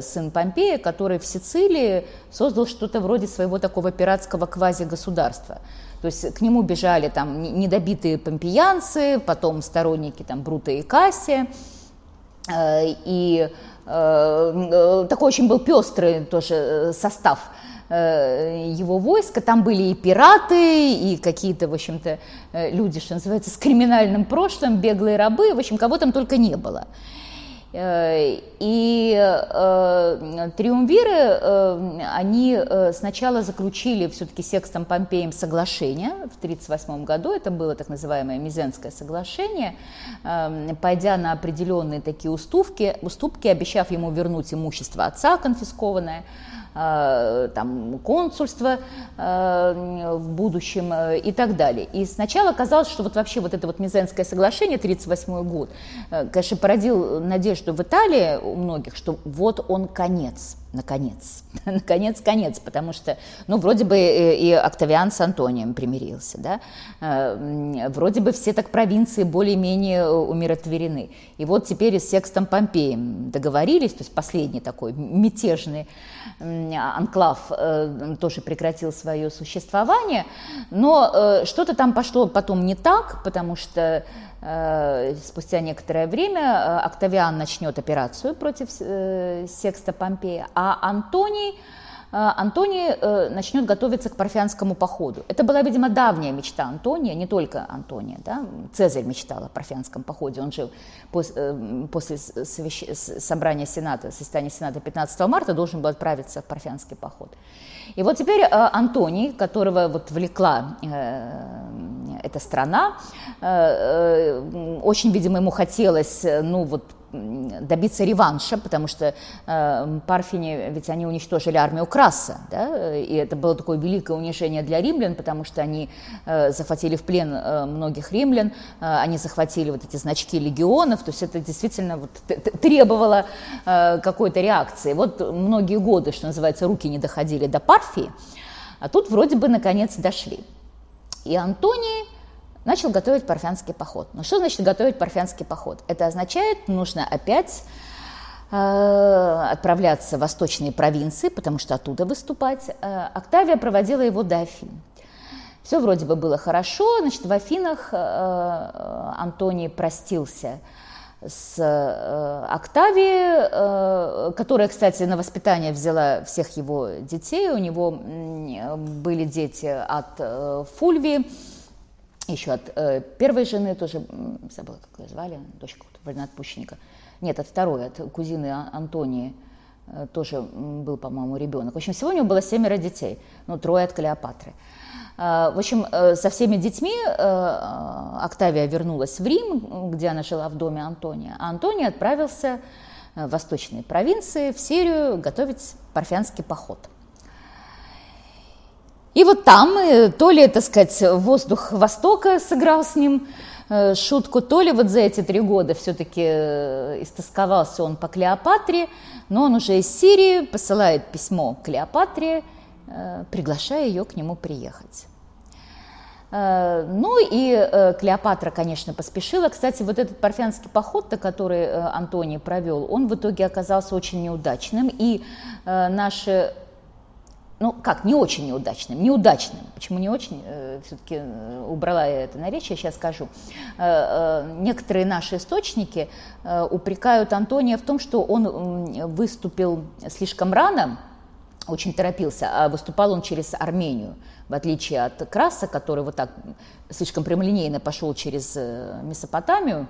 сын Помпея, который в Сицилии создал что-то вроде своего такого пиратского квази-государства. То есть к нему бежали там недобитые помпеянцы, потом сторонники там Брута и Кассия. Э, и э, такой очень был пестрый тоже э, состав его войска. Там были и пираты, и какие-то, в общем-то, люди, что называется, с криминальным прошлым, беглые рабы. В общем, кого там только не было. И э, триумвиры, э, они сначала заключили все-таки Секстом Помпеем соглашение в 1938 году, это было так называемое Мизенское соглашение, пойдя на определенные такие уступки, уступки, обещав ему вернуть имущество отца конфискованное, Э, там, консульство э, в будущем э, и так далее. И сначала казалось, что вот вообще вот это вот Мизенское соглашение, 1938 год, конечно, породил надежду в Италии у многих, что вот он конец – наконец, [LAUGHS] наконец, конец, потому что, ну, вроде бы и Октавиан с Антонием примирился, да, э, вроде бы все так провинции более-менее умиротворены. И вот теперь с Секстом Помпеем договорились, то есть последний такой мятежный анклав э, тоже прекратил свое существование, но э, что-то там пошло потом не так, потому что Э, спустя некоторое время э, Октавиан начнет операцию против э, Секста Помпея, а Антоний Антоний начнет готовиться к парфянскому походу. Это была, видимо, давняя мечта Антония, не только Антония. Да? Цезарь мечтал о парфянском походе. Он жил после собрания Сената, состояния Сената 15 марта, должен был отправиться в парфянский поход. И вот теперь э, Антоний, которого вот влекла э, эта страна, э, очень, видимо, ему хотелось, ну вот добиться реванша, потому что э, Парфини, ведь они уничтожили армию Краса, да, и это было такое великое унижение для римлян, потому что они э, захватили в плен э, многих римлян, э, они захватили вот эти значки легионов, то есть это действительно вот, требовало э, какой-то реакции. Вот многие годы, что называется, руки не доходили до Парфии, а тут вроде бы наконец дошли. И Антоний начал готовить парфянский поход. Но что значит готовить парфянский поход? Это означает, нужно опять э, отправляться в восточные провинции, потому что оттуда выступать. Э, Октавия проводила его до Афин. Все вроде бы было хорошо, значит, в Афинах э, Антоний простился с Октавией, которая, кстати, на воспитание взяла всех его детей. У него были дети от Фульвии, еще от э, первой жены тоже, забыла, как ее звали, дочка вольноотпущенника. Нет, от второй, от кузины Антонии э, тоже был, по-моему, ребенок. В общем, всего у него было семеро детей, ну, трое от Клеопатры. Э, в общем, э, со всеми детьми э, Октавия вернулась в Рим, где она жила в доме Антония, а Антоний отправился в восточные провинции, в Сирию, готовить парфянский поход – и вот там, э, то ли, так сказать, воздух Востока сыграл с ним э, шутку, то ли вот за эти три года все-таки э, истосковался он по Клеопатре, но он уже из Сирии посылает письмо Клеопатре, приглашая ее к нему приехать. Ну и Клеопатра, конечно, поспешила. Кстати, вот этот парфянский поход, который Антоний провел, он в итоге оказался очень неудачным. И наши ну как, не очень неудачным, неудачным. Почему не очень? Э, Все-таки э, убрала я это наречие, сейчас скажу. Э, некоторые наши источники упрекают Антония в том, что он выступил слишком рано, очень торопился, а выступал он через Армению, в отличие от Краса, который вот так слишком прямолинейно пошел через Месопотамию. Э,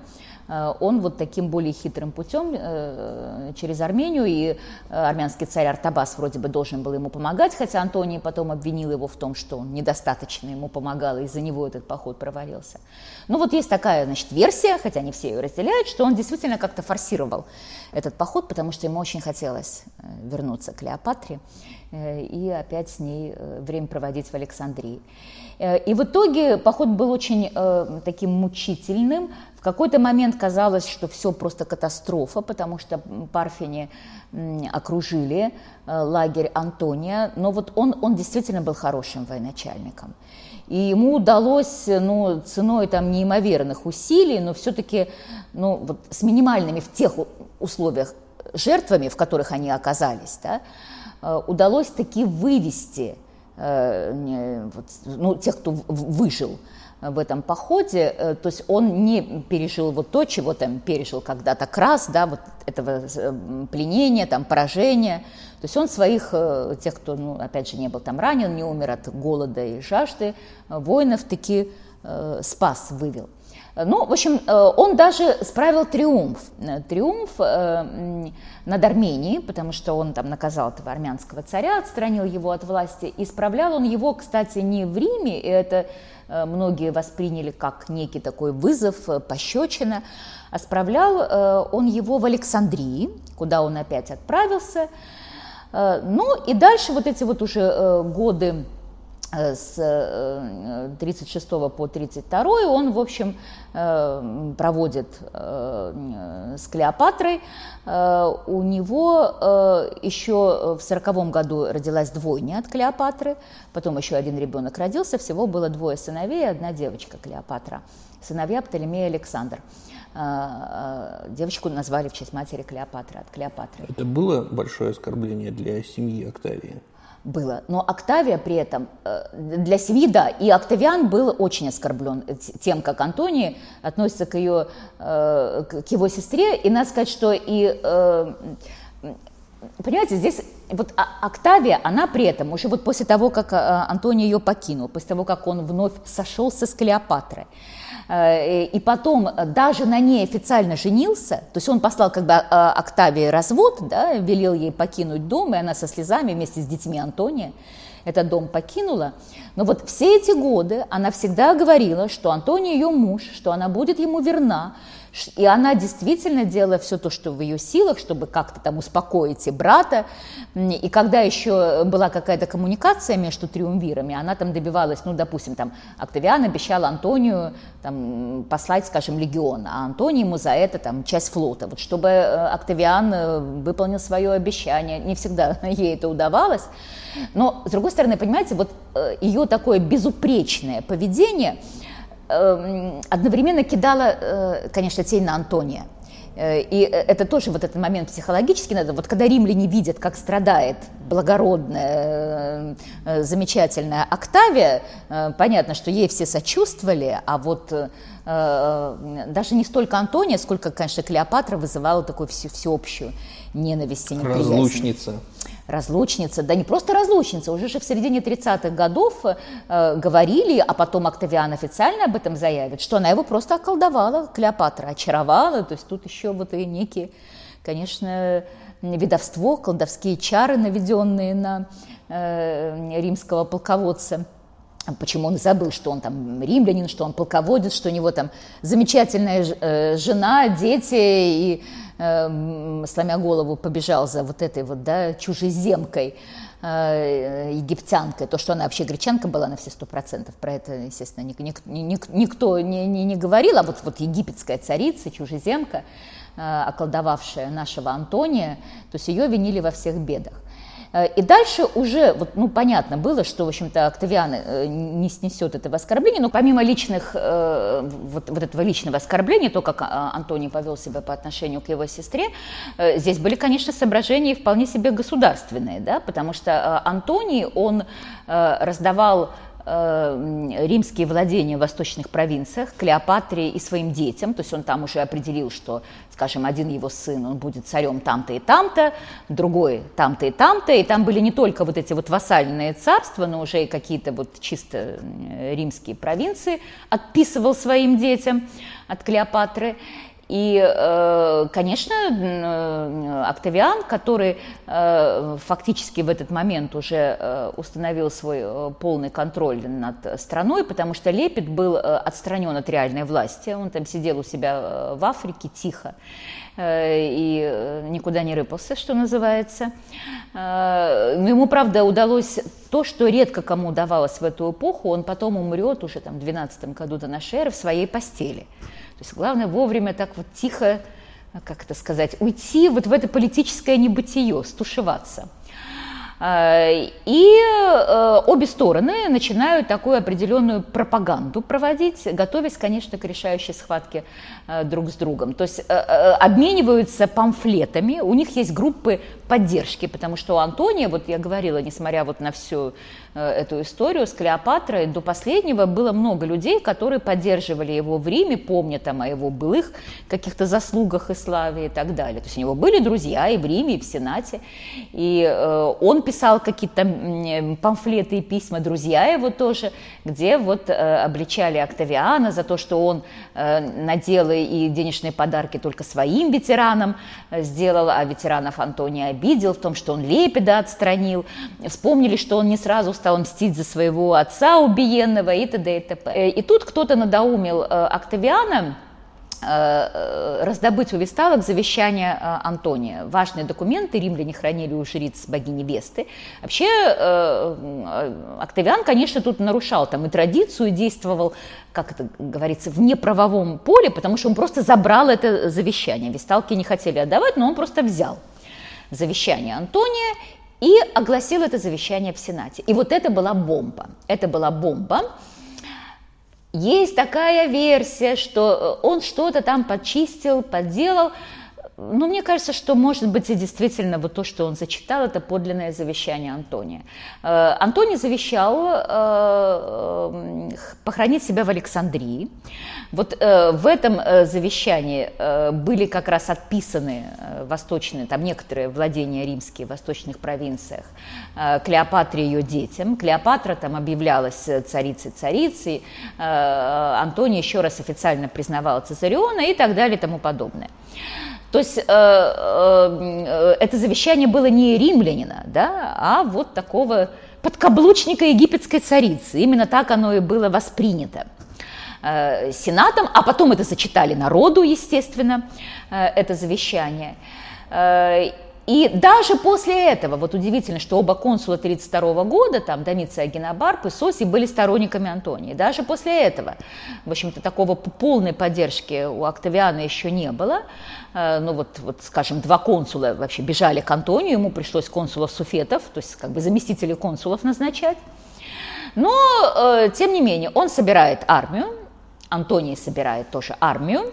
он вот таким более хитрым путем э, через Армению, и э, армянский царь Артабас вроде бы должен был ему помогать, хотя Антоний потом обвинил его в том, что он недостаточно ему помогал, и из-за него этот поход провалился. Ну вот есть такая, значит, версия, хотя не все ее разделяют, что он действительно как-то форсировал этот поход, потому что ему очень хотелось вернуться к Клеопатре и опять с ней время проводить в Александрии. И в итоге поход был очень таким мучительным, какой-то момент казалось, что все просто катастрофа, потому что Парфини окружили э, лагерь Антония, но вот он, он действительно был хорошим военачальником. И ему удалось, ну, ценой там неимоверных усилий, но все-таки, ну, вот с минимальными в тех условиях жертвами, в которых они оказались, да, э, удалось таки вывести э, вот, ну, тех, кто выжил, в этом походе, э, то есть он не пережил вот то, чего там пережил когда-то Крас, да, вот этого э, пленения, там, поражения, то есть он своих, э, тех, кто, ну, опять же, не был там ранен, не умер от голода и жажды, воинов таки спас, вывел. Ну, в общем, он даже справил триумф. Триумф над Арменией, потому что он там наказал этого армянского царя, отстранил его от власти. И справлял он его, кстати, не в Риме, и это многие восприняли как некий такой вызов, пощечина, а он его в Александрии, куда он опять отправился. Ну и дальше вот эти вот уже годы Э, с 36 э, по 32 он, в общем, э, проводит с Клеопатрой. У него еще в 40 году родилась двойня от Клеопатры, потом еще один ребенок родился, всего было двое сыновей и одна девочка Клеопатра. Сыновья Птолемей и Александр. Девочку назвали в честь матери Клеопатры, от Клеопатры. Это было большое оскорбление для семьи Октавии? Было. Но Октавия при этом э, для семьи, да, и Октавиан был очень оскорблен тем, как Антоний относится к, ее, э, к его сестре. И надо сказать, что и э, понимаете, здесь вот Октавия, она при этом, уже вот после того, как Антоний ее покинул, после того, как он вновь сошелся с Клеопатрой, и потом даже на ней официально женился, то есть он послал как бы а, Октавии развод, да, велел ей покинуть дом, и она со слезами вместе с детьми Антония этот дом покинула. Но вот все эти годы она всегда говорила, что Антоний ее муж, что она будет ему верна, и она действительно делала все то, что в ее силах, чтобы как-то там успокоить и брата. И когда еще была какая-то коммуникация между триумвирами, она там добивалась, ну, допустим, там Октавиан обещал Антонию там, послать, скажем, легион, а Антоний ему за это там часть флота. Вот чтобы э, Октавиан э, выполнил свое обещание, не всегда [LAUGHS] ей это удавалось. Но, с другой стороны, понимаете, вот э, ее такое безупречное поведение – одновременно кидала, э, конечно, тень на Антония. Э, и это тоже вот этот момент психологически надо. Вот когда римляне видят, как страдает благородная, э, замечательная Октавия, понятно, что ей все сочувствовали, а вот даже не столько Антония, сколько, конечно, Клеопатра вызывала такую всеобщую ненависть и неприязнь. Разлучница разлучница, да не просто разлучница, уже же в середине 30-х годов э, говорили, а потом Октавиан официально об этом заявит, что она его просто околдовала, Клеопатра очаровала, то есть тут еще вот и некие, конечно, видовство, колдовские чары, наведенные на э, римского полководца. Почему он забыл, что он там римлянин, что он полководец, что у него там замечательная э, жена, дети и э, сломя голову, побежал за вот этой вот, да, чужеземкой, э, египтянкой. То, что она вообще гречанка была на все сто процентов, про это, естественно, ник, ник, ник, никто не, не, не говорил, а вот, вот египетская царица, чужеземка, э, околдовавшая нашего Антония, то есть ее винили во всех бедах. Э, и дальше уже, вот, ну, понятно было, что, в общем-то, Октавиан э, не снесет этого оскорбления, но помимо личных, э, вот, вот этого личного оскорбления, то, как а, Антоний повел себя по отношению к его сестре, здесь были, конечно, соображения вполне себе государственные, да, потому что Антоний, он раздавал римские владения в восточных провинциях Клеопатре и своим детям, то есть он там уже определил, что, скажем, один его сын, он будет царем там-то и там-то, другой там-то и там-то, и там были не только вот эти вот вассальные царства, но уже и какие-то вот чисто римские провинции отписывал своим детям от Клеопатры. И, э, конечно, э, Октавиан, который э, фактически в этот момент уже установил свой полный контроль над страной, потому что Лепет был отстранен от реальной власти, он там сидел у себя в Африке тихо и никуда не рыпался, что называется. Ему, правда, удалось то, что редко кому удавалось в эту эпоху, он потом умрет уже там, в 12 году до нашей эры в своей постели. То есть главное вовремя так вот тихо, как это сказать, уйти вот в это политическое небытие, стушеваться. А, и э, обе стороны начинают такую определенную пропаганду проводить, готовясь, конечно, к решающей схватке э, друг с другом. То есть э, обмениваются памфлетами, у них есть группы поддержки, потому что у Антония, вот я говорила, несмотря вот на всю Э, эту историю с Клеопатрой, до последнего было много людей, которые поддерживали его в Риме, помня там о его былых каких-то заслугах и славе и так далее. То есть у него были друзья и в Риме, и в Сенате, и э, он писал какие-то памфлеты и письма, друзья его тоже, где вот обличали Октавиана за то, что он наделы и денежные подарки только своим ветеранам сделал, а ветеранов Антония обидел в том, что он Лепида отстранил. Вспомнили, что он не сразу стал мстить за своего отца убиенного и т.д. и т.п. И тут кто-то надоумил Октавиана Э, э, раздобыть у весталок завещание э, Антония. Важные документы римляне хранили у жриц богини Весты. Вообще Октавиан, конечно, тут нарушал там и традицию, и действовал, как это говорится, в неправовом поле, потому что он просто забрал это завещание. Весталки не хотели отдавать, но он просто взял завещание Антония и огласил это завещание в Сенате. И вот это была бомба. Это была бомба, есть такая версия, что э, он что-то там подчистил, подделал, ну, мне кажется, что, может быть, и действительно вот то, что он зачитал, это подлинное завещание Антония. Э, Антоний завещал э, похоронить себя в Александрии. Вот э, в этом завещании были как раз отписаны восточные, там некоторые владения римские в восточных провинциях Клеопатре и ее детям. Клеопатра там объявлялась царицей-царицей, Антоний еще раз официально признавал Цезариона и так далее и тому подобное. То есть э, э, это завещание было не римлянина, да, а вот такого подкаблучника египетской царицы. Именно так оно и было воспринято э, сенатом, а потом это зачитали народу, естественно, э, это завещание. Э, и даже после этого, вот удивительно, что оба консула 1932 года, там Домиция Агенобарб и Соси, были сторонниками Антонии. Даже после этого, в общем-то, такого полной поддержки у Октавиана еще не было. Э, ну вот, вот, скажем, два консула вообще бежали к Антонию, ему пришлось консулов суфетов, то есть как бы заместителей консулов назначать. Но, э, тем не менее, он собирает армию, Антоний собирает тоже армию,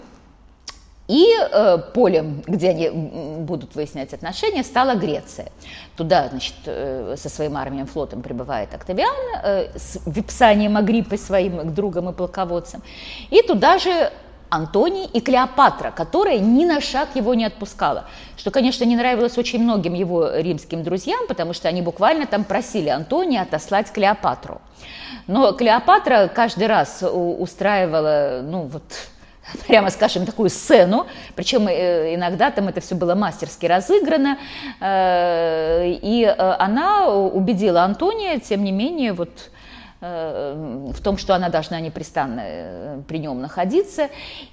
и э, полем, где они будут выяснять отношения, стала Греция. Туда, значит, э, со своим армией флотом прибывает Октавиан э, с Випсанием Агриппой, своим другом и полководцем. И туда же Антоний и Клеопатра, которая ни на шаг его не отпускала. Что, конечно, не нравилось очень многим его римским друзьям, потому что они буквально там просили Антония отослать Клеопатру. Но Клеопатра каждый раз устраивала, ну вот, [LAUGHS] прямо скажем, такую сцену, причем э, иногда там это все было мастерски разыграно, э, и э, она убедила Антония, тем не менее, вот в том, что она должна непрестанно при нем находиться.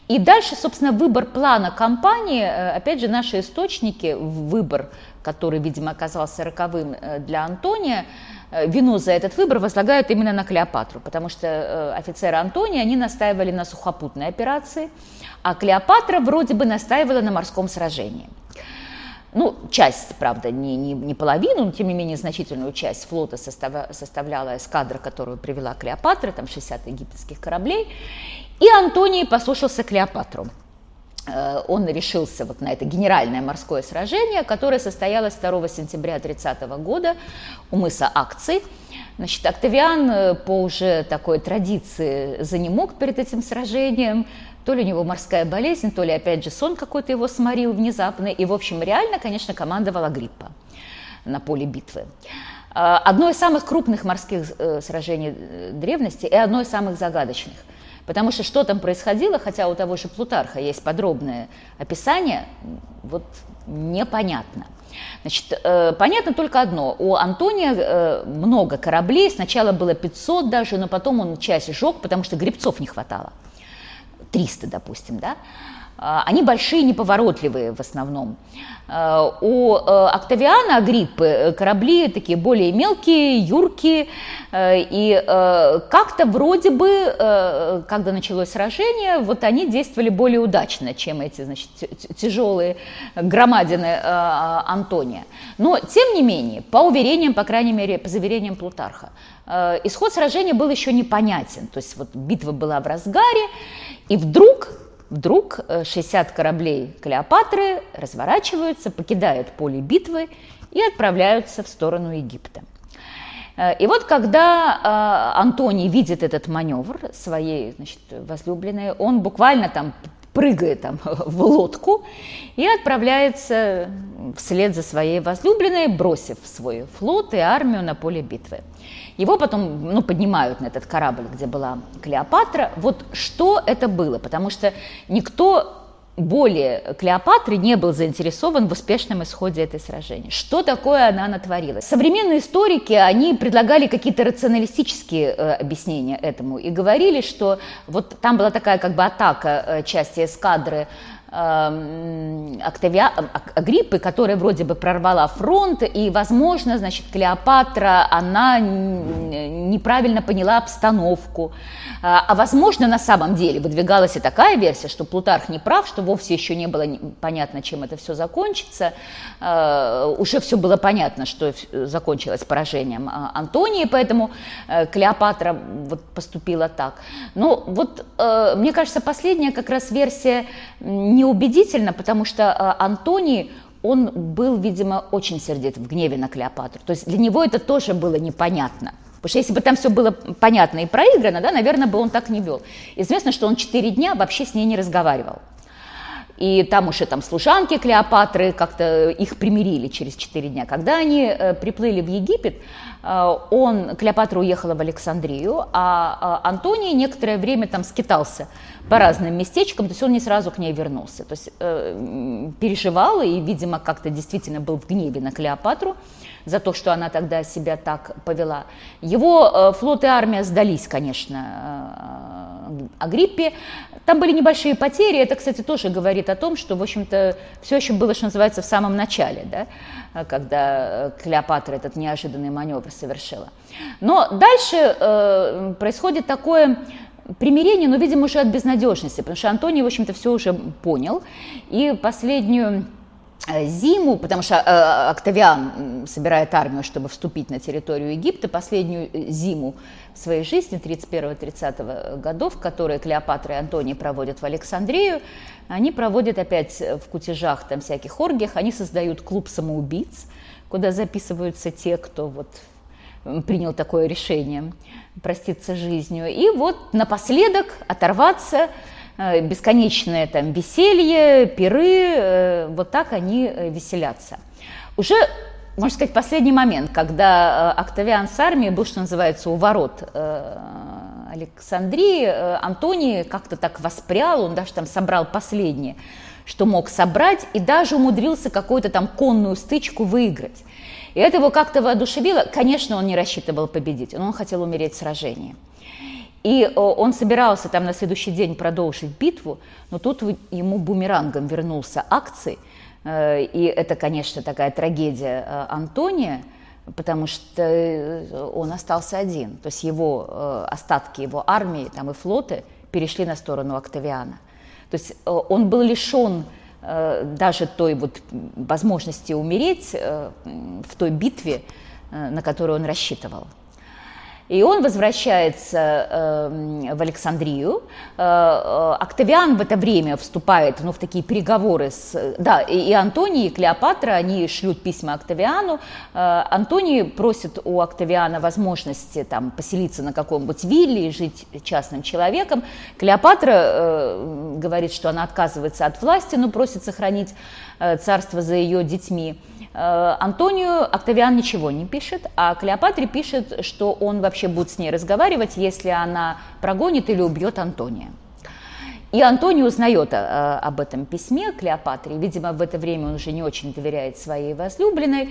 И дальше, собственно, выбор плана кампании, опять же, наши источники, выбор, который, видимо, оказался роковым для Антония, вину за этот выбор возлагают именно на Клеопатру, потому что э, офицеры Антония, они настаивали на сухопутной операции, а Клеопатра вроде бы настаивала на морском сражении. Ну, часть, правда, не, не, не половину, но тем не менее значительную часть флота состав, составляла эскадра, которую привела Клеопатра, там 60 египетских кораблей. И Антоний послушался Клеопатру. Э, он решился вот на это генеральное морское сражение, которое состоялось 2 сентября 30 года у мыса Акций. Значит, Октавиан э, по уже такой традиции занемог перед этим сражением, то ли у него морская болезнь, то ли, опять же, сон какой-то его сморил внезапно. И, в общем, реально, конечно, командовала Гриппа на поле битвы. Э, одно из самых крупных морских сражений древности и одно из самых загадочных – Потому что что там происходило, хотя у того же Плутарха есть подробное описание, вот непонятно. Значит, э, понятно только одно. У Антония э, много кораблей. Сначала было 500 даже, но потом он часть сжег, потому что грибцов не хватало. 300, допустим, да. А, они большие, неповоротливые в основном. А, у э, Октавиана Агриппы э, корабли такие более мелкие, юркие, э, и как-то вроде бы, когда началось сражение, вот они действовали более удачно, чем эти значит, тяжелые громадины Антония. Но, тем не менее, по уверениям, по крайней мере, по заверениям Плутарха, исход сражения был еще непонятен. То есть вот битва была в разгаре, и вдруг Вдруг 60 э, кораблей Клеопатры разворачиваются, покидают поле битвы и отправляются в сторону Египта. Э, и вот когда э, Антоний видит этот маневр своей значит, возлюбленной, он буквально там прыгает там [LAUGHS] в лодку и отправляется вслед за своей возлюбленной, бросив свой флот и армию на поле битвы. Его потом ну, поднимают на этот корабль, где была Клеопатра. Вот что это было? Потому что никто более Клеопатры не был заинтересован в успешном исходе этой сражения. Что такое она натворила? Современные историки, они предлагали какие-то рационалистические э, объяснения этому и говорили, что вот там была такая как бы атака э, части эскадры Октавиа... Агриппы, которая вроде бы прорвала фронт, и, возможно, значит, Клеопатра, она неправильно поняла обстановку. А, а, возможно, на самом деле выдвигалась и такая версия, что Плутарх не прав, что вовсе еще не было понятно, чем это все закончится. А, уже все было понятно, что закончилось поражением а, Антонии, поэтому э, Клеопатра вот поступила так. Но вот, э, мне кажется, последняя как раз версия неубедительна, потому что э, Антоний он был, видимо, очень сердит в гневе на Клеопатру. То есть для него это тоже было непонятно. Потому что если бы там все было понятно и проиграно, да, наверное, бы он так не вел. Известно, что он четыре дня вообще с ней не разговаривал. И там уже там служанки Клеопатры как-то их примирили через четыре дня. Когда они э, приплыли в Египет, он, Клеопатра уехала в Александрию, а э, Антоний некоторое время там скитался по разным местечкам, то есть он не сразу к ней вернулся. То есть э, переживал и, видимо, как-то действительно был в гневе на Клеопатру за то, что она тогда себя так повела. Его э, флот и армия сдались, конечно, э, Агриппе. Там были небольшие потери. Это, кстати, тоже говорит о том, что, в общем-то, все еще было, что называется, в самом начале, да, когда Клеопатра этот неожиданный маневр совершила. Но дальше э, происходит такое примирение, но, видимо, уже от безнадежности, потому что Антоний, в общем-то, все уже понял. И последнюю зиму, потому что э, Октавиан собирает армию, чтобы вступить на территорию Египта, последнюю э, зиму своей жизни, 31-30 годов, которые Клеопатра и Антоний проводят в Александрию, они проводят опять в кутежах, там всяких оргиях, они создают клуб самоубийц, куда записываются те, кто вот принял такое решение проститься жизнью. И вот напоследок оторваться Э, бесконечное там веселье, пиры, э, вот так они э, веселятся. Уже, можно сказать, последний момент, когда Октавиан с армией был, что называется, у ворот Александрии, Антоний как-то так воспрял, он даже там собрал последнее, что мог собрать, и даже умудрился какую-то там конную стычку выиграть. И это его как-то воодушевило. Конечно, он не рассчитывал победить, но он хотел умереть в сражении. И э, он собирался там на следующий день продолжить битву, но тут ему бумерангом вернулся акций, э, и это, конечно, такая трагедия э, Антония, потому что он остался один. То есть его остатки его армии там, и флоты перешли на сторону Октавиана. То есть он был лишен даже той вот возможности умереть в той битве, на которую он рассчитывал. И он возвращается э, в Александрию. Э, э, Октавиан в это время вступает ну, в такие переговоры с... Да, и, Антоний, и Клеопатра, они шлют письма Октавиану. Э, Антоний просит у Октавиана возможности там, поселиться на каком-нибудь вилле и жить частным человеком. Клеопатра говорит, что она отказывается от власти, но просит сохранить царство за ее детьми. Э, Антонию Октавиан ничего не пишет, а Клеопатре пишет, что он вообще будет с ней разговаривать, если она прогонит или убьет Антония. И Антоний узнает э, об этом письме Клеопатре. Видимо, в это время он уже не очень доверяет своей возлюбленной.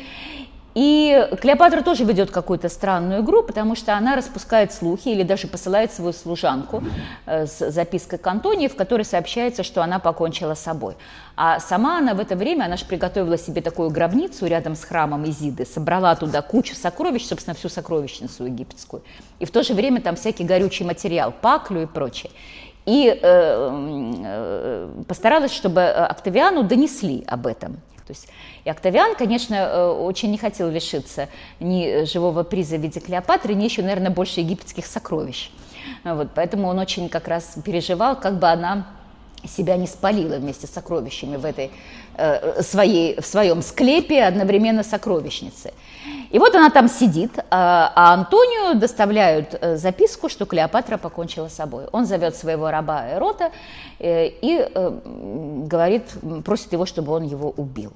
И Клеопатра тоже ведет какую-то странную игру, потому что она распускает слухи или даже посылает свою служанку э, с запиской к Антонии, в которой сообщается, что она покончила с собой. А сама она в это время, она же приготовила себе такую гробницу рядом с храмом Изиды, собрала туда кучу сокровищ, собственно, всю сокровищницу египетскую. И в то же время там всякий горючий материал, паклю и прочее. И э, э, постаралась, чтобы Октавиану донесли об этом. То есть и Октавиан, конечно, э, очень не хотел лишиться ни живого приза в виде Клеопатры, ни еще, наверное, больше египетских сокровищ. Вот, поэтому он очень как раз переживал, как бы она себя не спалила вместе с сокровищами в этой э, своей, в своем склепе одновременно сокровищницы. И вот она там сидит, а, а Антонию доставляют э, записку, что Клеопатра покончила с собой. Он зовет своего раба Эрота э, и э, говорит, просит его, чтобы он его убил.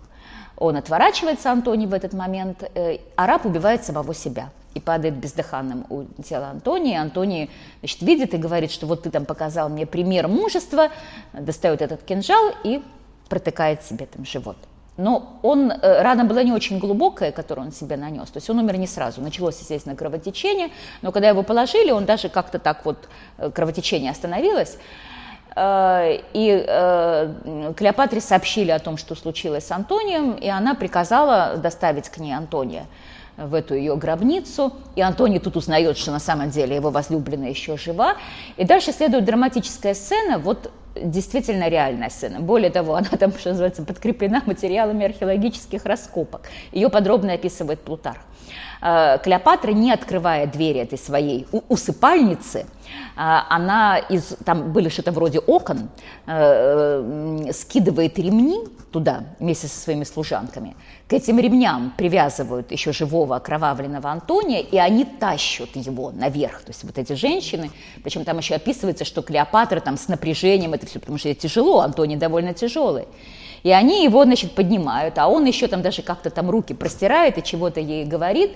Он отворачивается, Антоний, в этот момент, э, а раб убивает самого себя и падает бездыханным у тела Антонии. Антоний значит, видит и говорит, что вот ты там показал мне пример мужества, достает этот кинжал и протыкает себе там живот. Но он, э, рана была не очень глубокая, которую он себе нанес, то есть он умер не сразу. Началось, естественно, кровотечение, но когда его положили, он даже как-то так вот, э, кровотечение остановилось, э, и Клеопатре сообщили о том, что случилось с Антонием, и она приказала доставить к ней Антония в эту ее гробницу, и Антоний тут узнает, что на самом деле его возлюбленная еще жива. И дальше следует драматическая сцена, вот действительно реальная сцена. Более того, [LAUGHS] она там, что называется, подкреплена материалами археологических раскопок. Ее подробно описывает Плутарх. Э, Клеопатра, не открывая двери этой своей усыпальницы, э, она из, там были что-то вроде окон, э, скидывает ремни туда вместе со своими служанками. К этим ремням привязывают еще живого окровавленного Антония, и они тащат его наверх. То есть вот эти женщины, причем там еще описывается, что Клеопатра там с напряжением это все, потому что тяжело, Антоний довольно тяжелый. И они его, значит, поднимают, а он еще там даже как-то там руки простирает и чего-то ей говорит.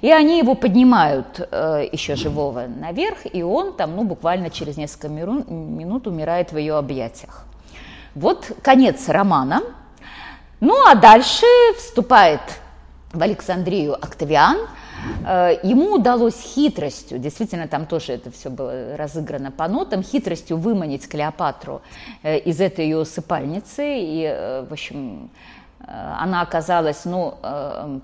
И они его поднимают э, еще живого наверх, и он там, ну, буквально через несколько минут умирает в ее объятиях. Вот конец романа. Ну, а дальше вступает в Александрию Октавиан – Э, ему удалось хитростью, действительно там тоже это все было разыграно по нотам, хитростью выманить Клеопатру э, из этой ее усыпальницы. И, э, в общем, она оказалась ну,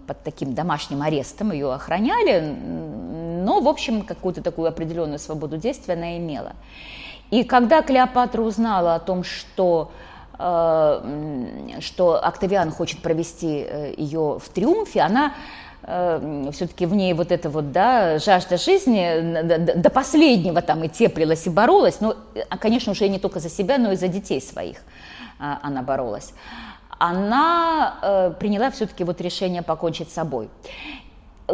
под таким домашним арестом, ее охраняли, но, в общем, какую-то такую определенную свободу действия она имела. И когда Клеопатра узнала о том, что что Октавиан хочет провести ее в триумфе, она Э, все-таки в ней вот эта вот, да, жажда жизни до последнего там и теплилась, и боролась, но, конечно, уже не только за себя, но и за детей своих а, она боролась. Она э, приняла все-таки вот решение покончить с собой.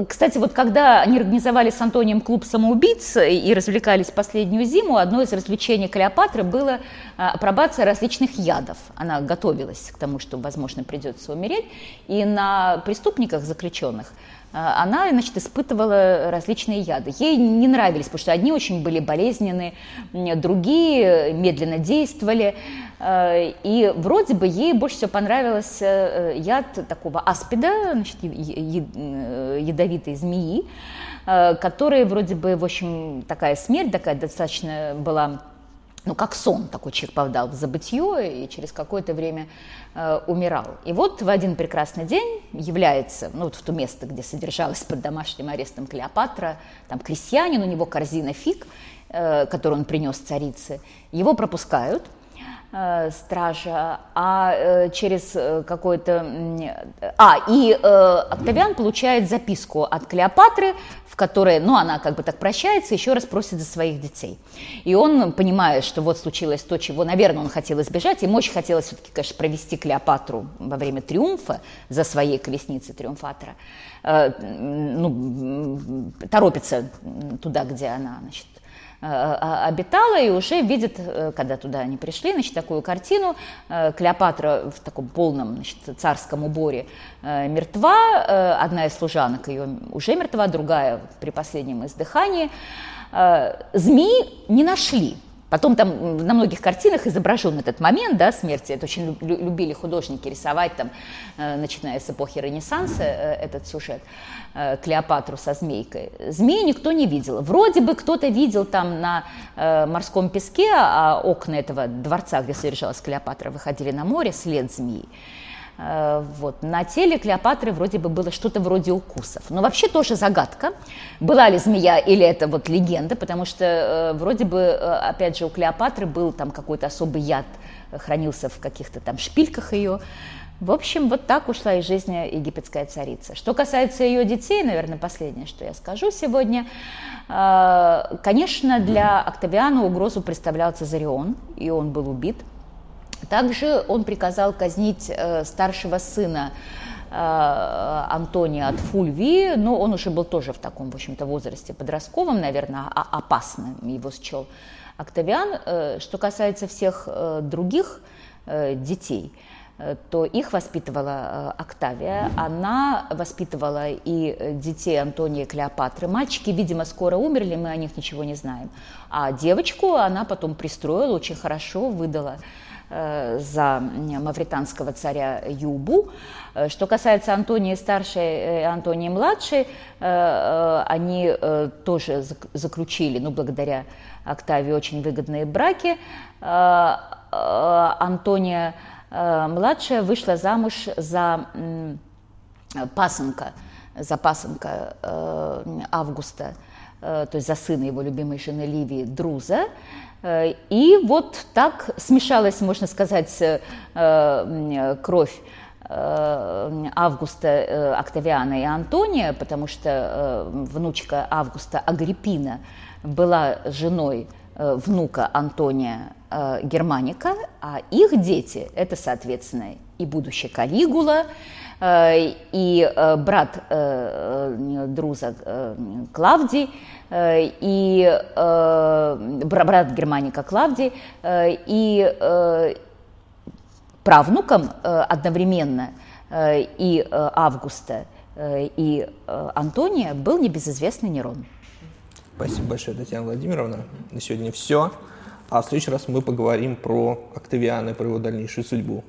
Кстати, вот когда они организовали с Антонием клуб самоубийц и развлекались последнюю зиму, одно из развлечений Клеопатры было а, апробация различных ядов. Она готовилась к тому, что, возможно, придется умереть. И на преступниках заключенных она, значит, испытывала различные яды. Ей не нравились, потому что одни очень были болезненные, другие медленно действовали. А, и вроде бы ей больше всего понравился э, яд такого аспида, значит, э, ядовитой змеи, э, которая вроде бы, в общем, такая смерть такая достаточно была ну, как сон, такой человек попадал в забытье и через какое-то время э, умирал. И вот в один прекрасный день является, ну, вот в то место, где содержалась под домашним арестом Клеопатра, там крестьянин, у него корзина фиг, э, которую он принес царице, его пропускают – стража, а э, через э, какой-то... А, и Октавиан получает записку от Клеопатры, в которой, ну, она как бы так прощается, еще раз просит за своих детей. И он понимает, что вот случилось то, чего, наверное, он хотел избежать. Ему очень хотелось все-таки, конечно, провести Клеопатру во время триумфа за своей колесницей триумфатора. Ну, торопится туда, где она, значит, Э, обитала и уже видит, э, когда туда они пришли, значит, такую картину. Э, Клеопатра в таком полном значит, царском уборе мертва, одна из служанок ее уже мертва, другая при последнем издыхании. Змеи не нашли, Потом там на многих картинах изображен этот момент да, смерти. Это очень любили художники рисовать, там, э, начиная с эпохи Ренессанса, э, этот сюжет. Э, Клеопатру со змейкой. Змеи никто не видел. Вроде бы кто-то видел там на морском песке, а окна этого дворца, где содержалась Клеопатра, выходили на море, след змеи. Э, вот. На теле Клеопатры вроде бы было что-то вроде укусов. Но вообще тоже загадка, была ли змея или это вот легенда, потому что э, вроде бы, э, опять же, у Клеопатры был там какой-то особый яд, хранился в каких-то там шпильках ее. В общем, вот так ушла из жизни египетская царица. Что касается ее детей, наверное, последнее, что я скажу сегодня. Конечно, для Октавиана угрозу представлял Цезарион, и он был убит – Также он приказал казнить старшего сына Антония от Фульвии, но он уже был тоже в таком, в общем-то, возрасте подростковом, наверное, а опасным его счел Октавиан. Что касается всех других детей – Э, то их воспитывала э, Октавия. Она воспитывала и детей Антония и Клеопатры. Мальчики, видимо, скоро умерли, мы о них ничего не знаем. А девочку она потом пристроила, очень хорошо выдала э, за мавританского царя Юбу. Что касается Антонии старшей и Антонии младшей, они тоже заключили, ну, благодаря Октавии, очень выгодные браки. Антония Э, младшая вышла замуж за пасынка, за пасынка э, Августа, э, то есть за сына его любимой жены Ливии Друза. И вот так смешалась, можно сказать, кровь Августа Октавиана и Антония, потому что внучка Августа Агриппина была женой внука Антония э, Германика, а их дети – это, соответственно, и будущий Калигула, э, и э, брат э, э Друза э, Клавдий, э, и э, брат Германика Клавдий, э, и э, правнуком э, одновременно э, и э, Августа, э, и э, Антония был небезызвестный Нерон. Спасибо большое, Татьяна Владимировна. На сегодня все. А в следующий раз мы поговорим про Октавиана и про его дальнейшую судьбу.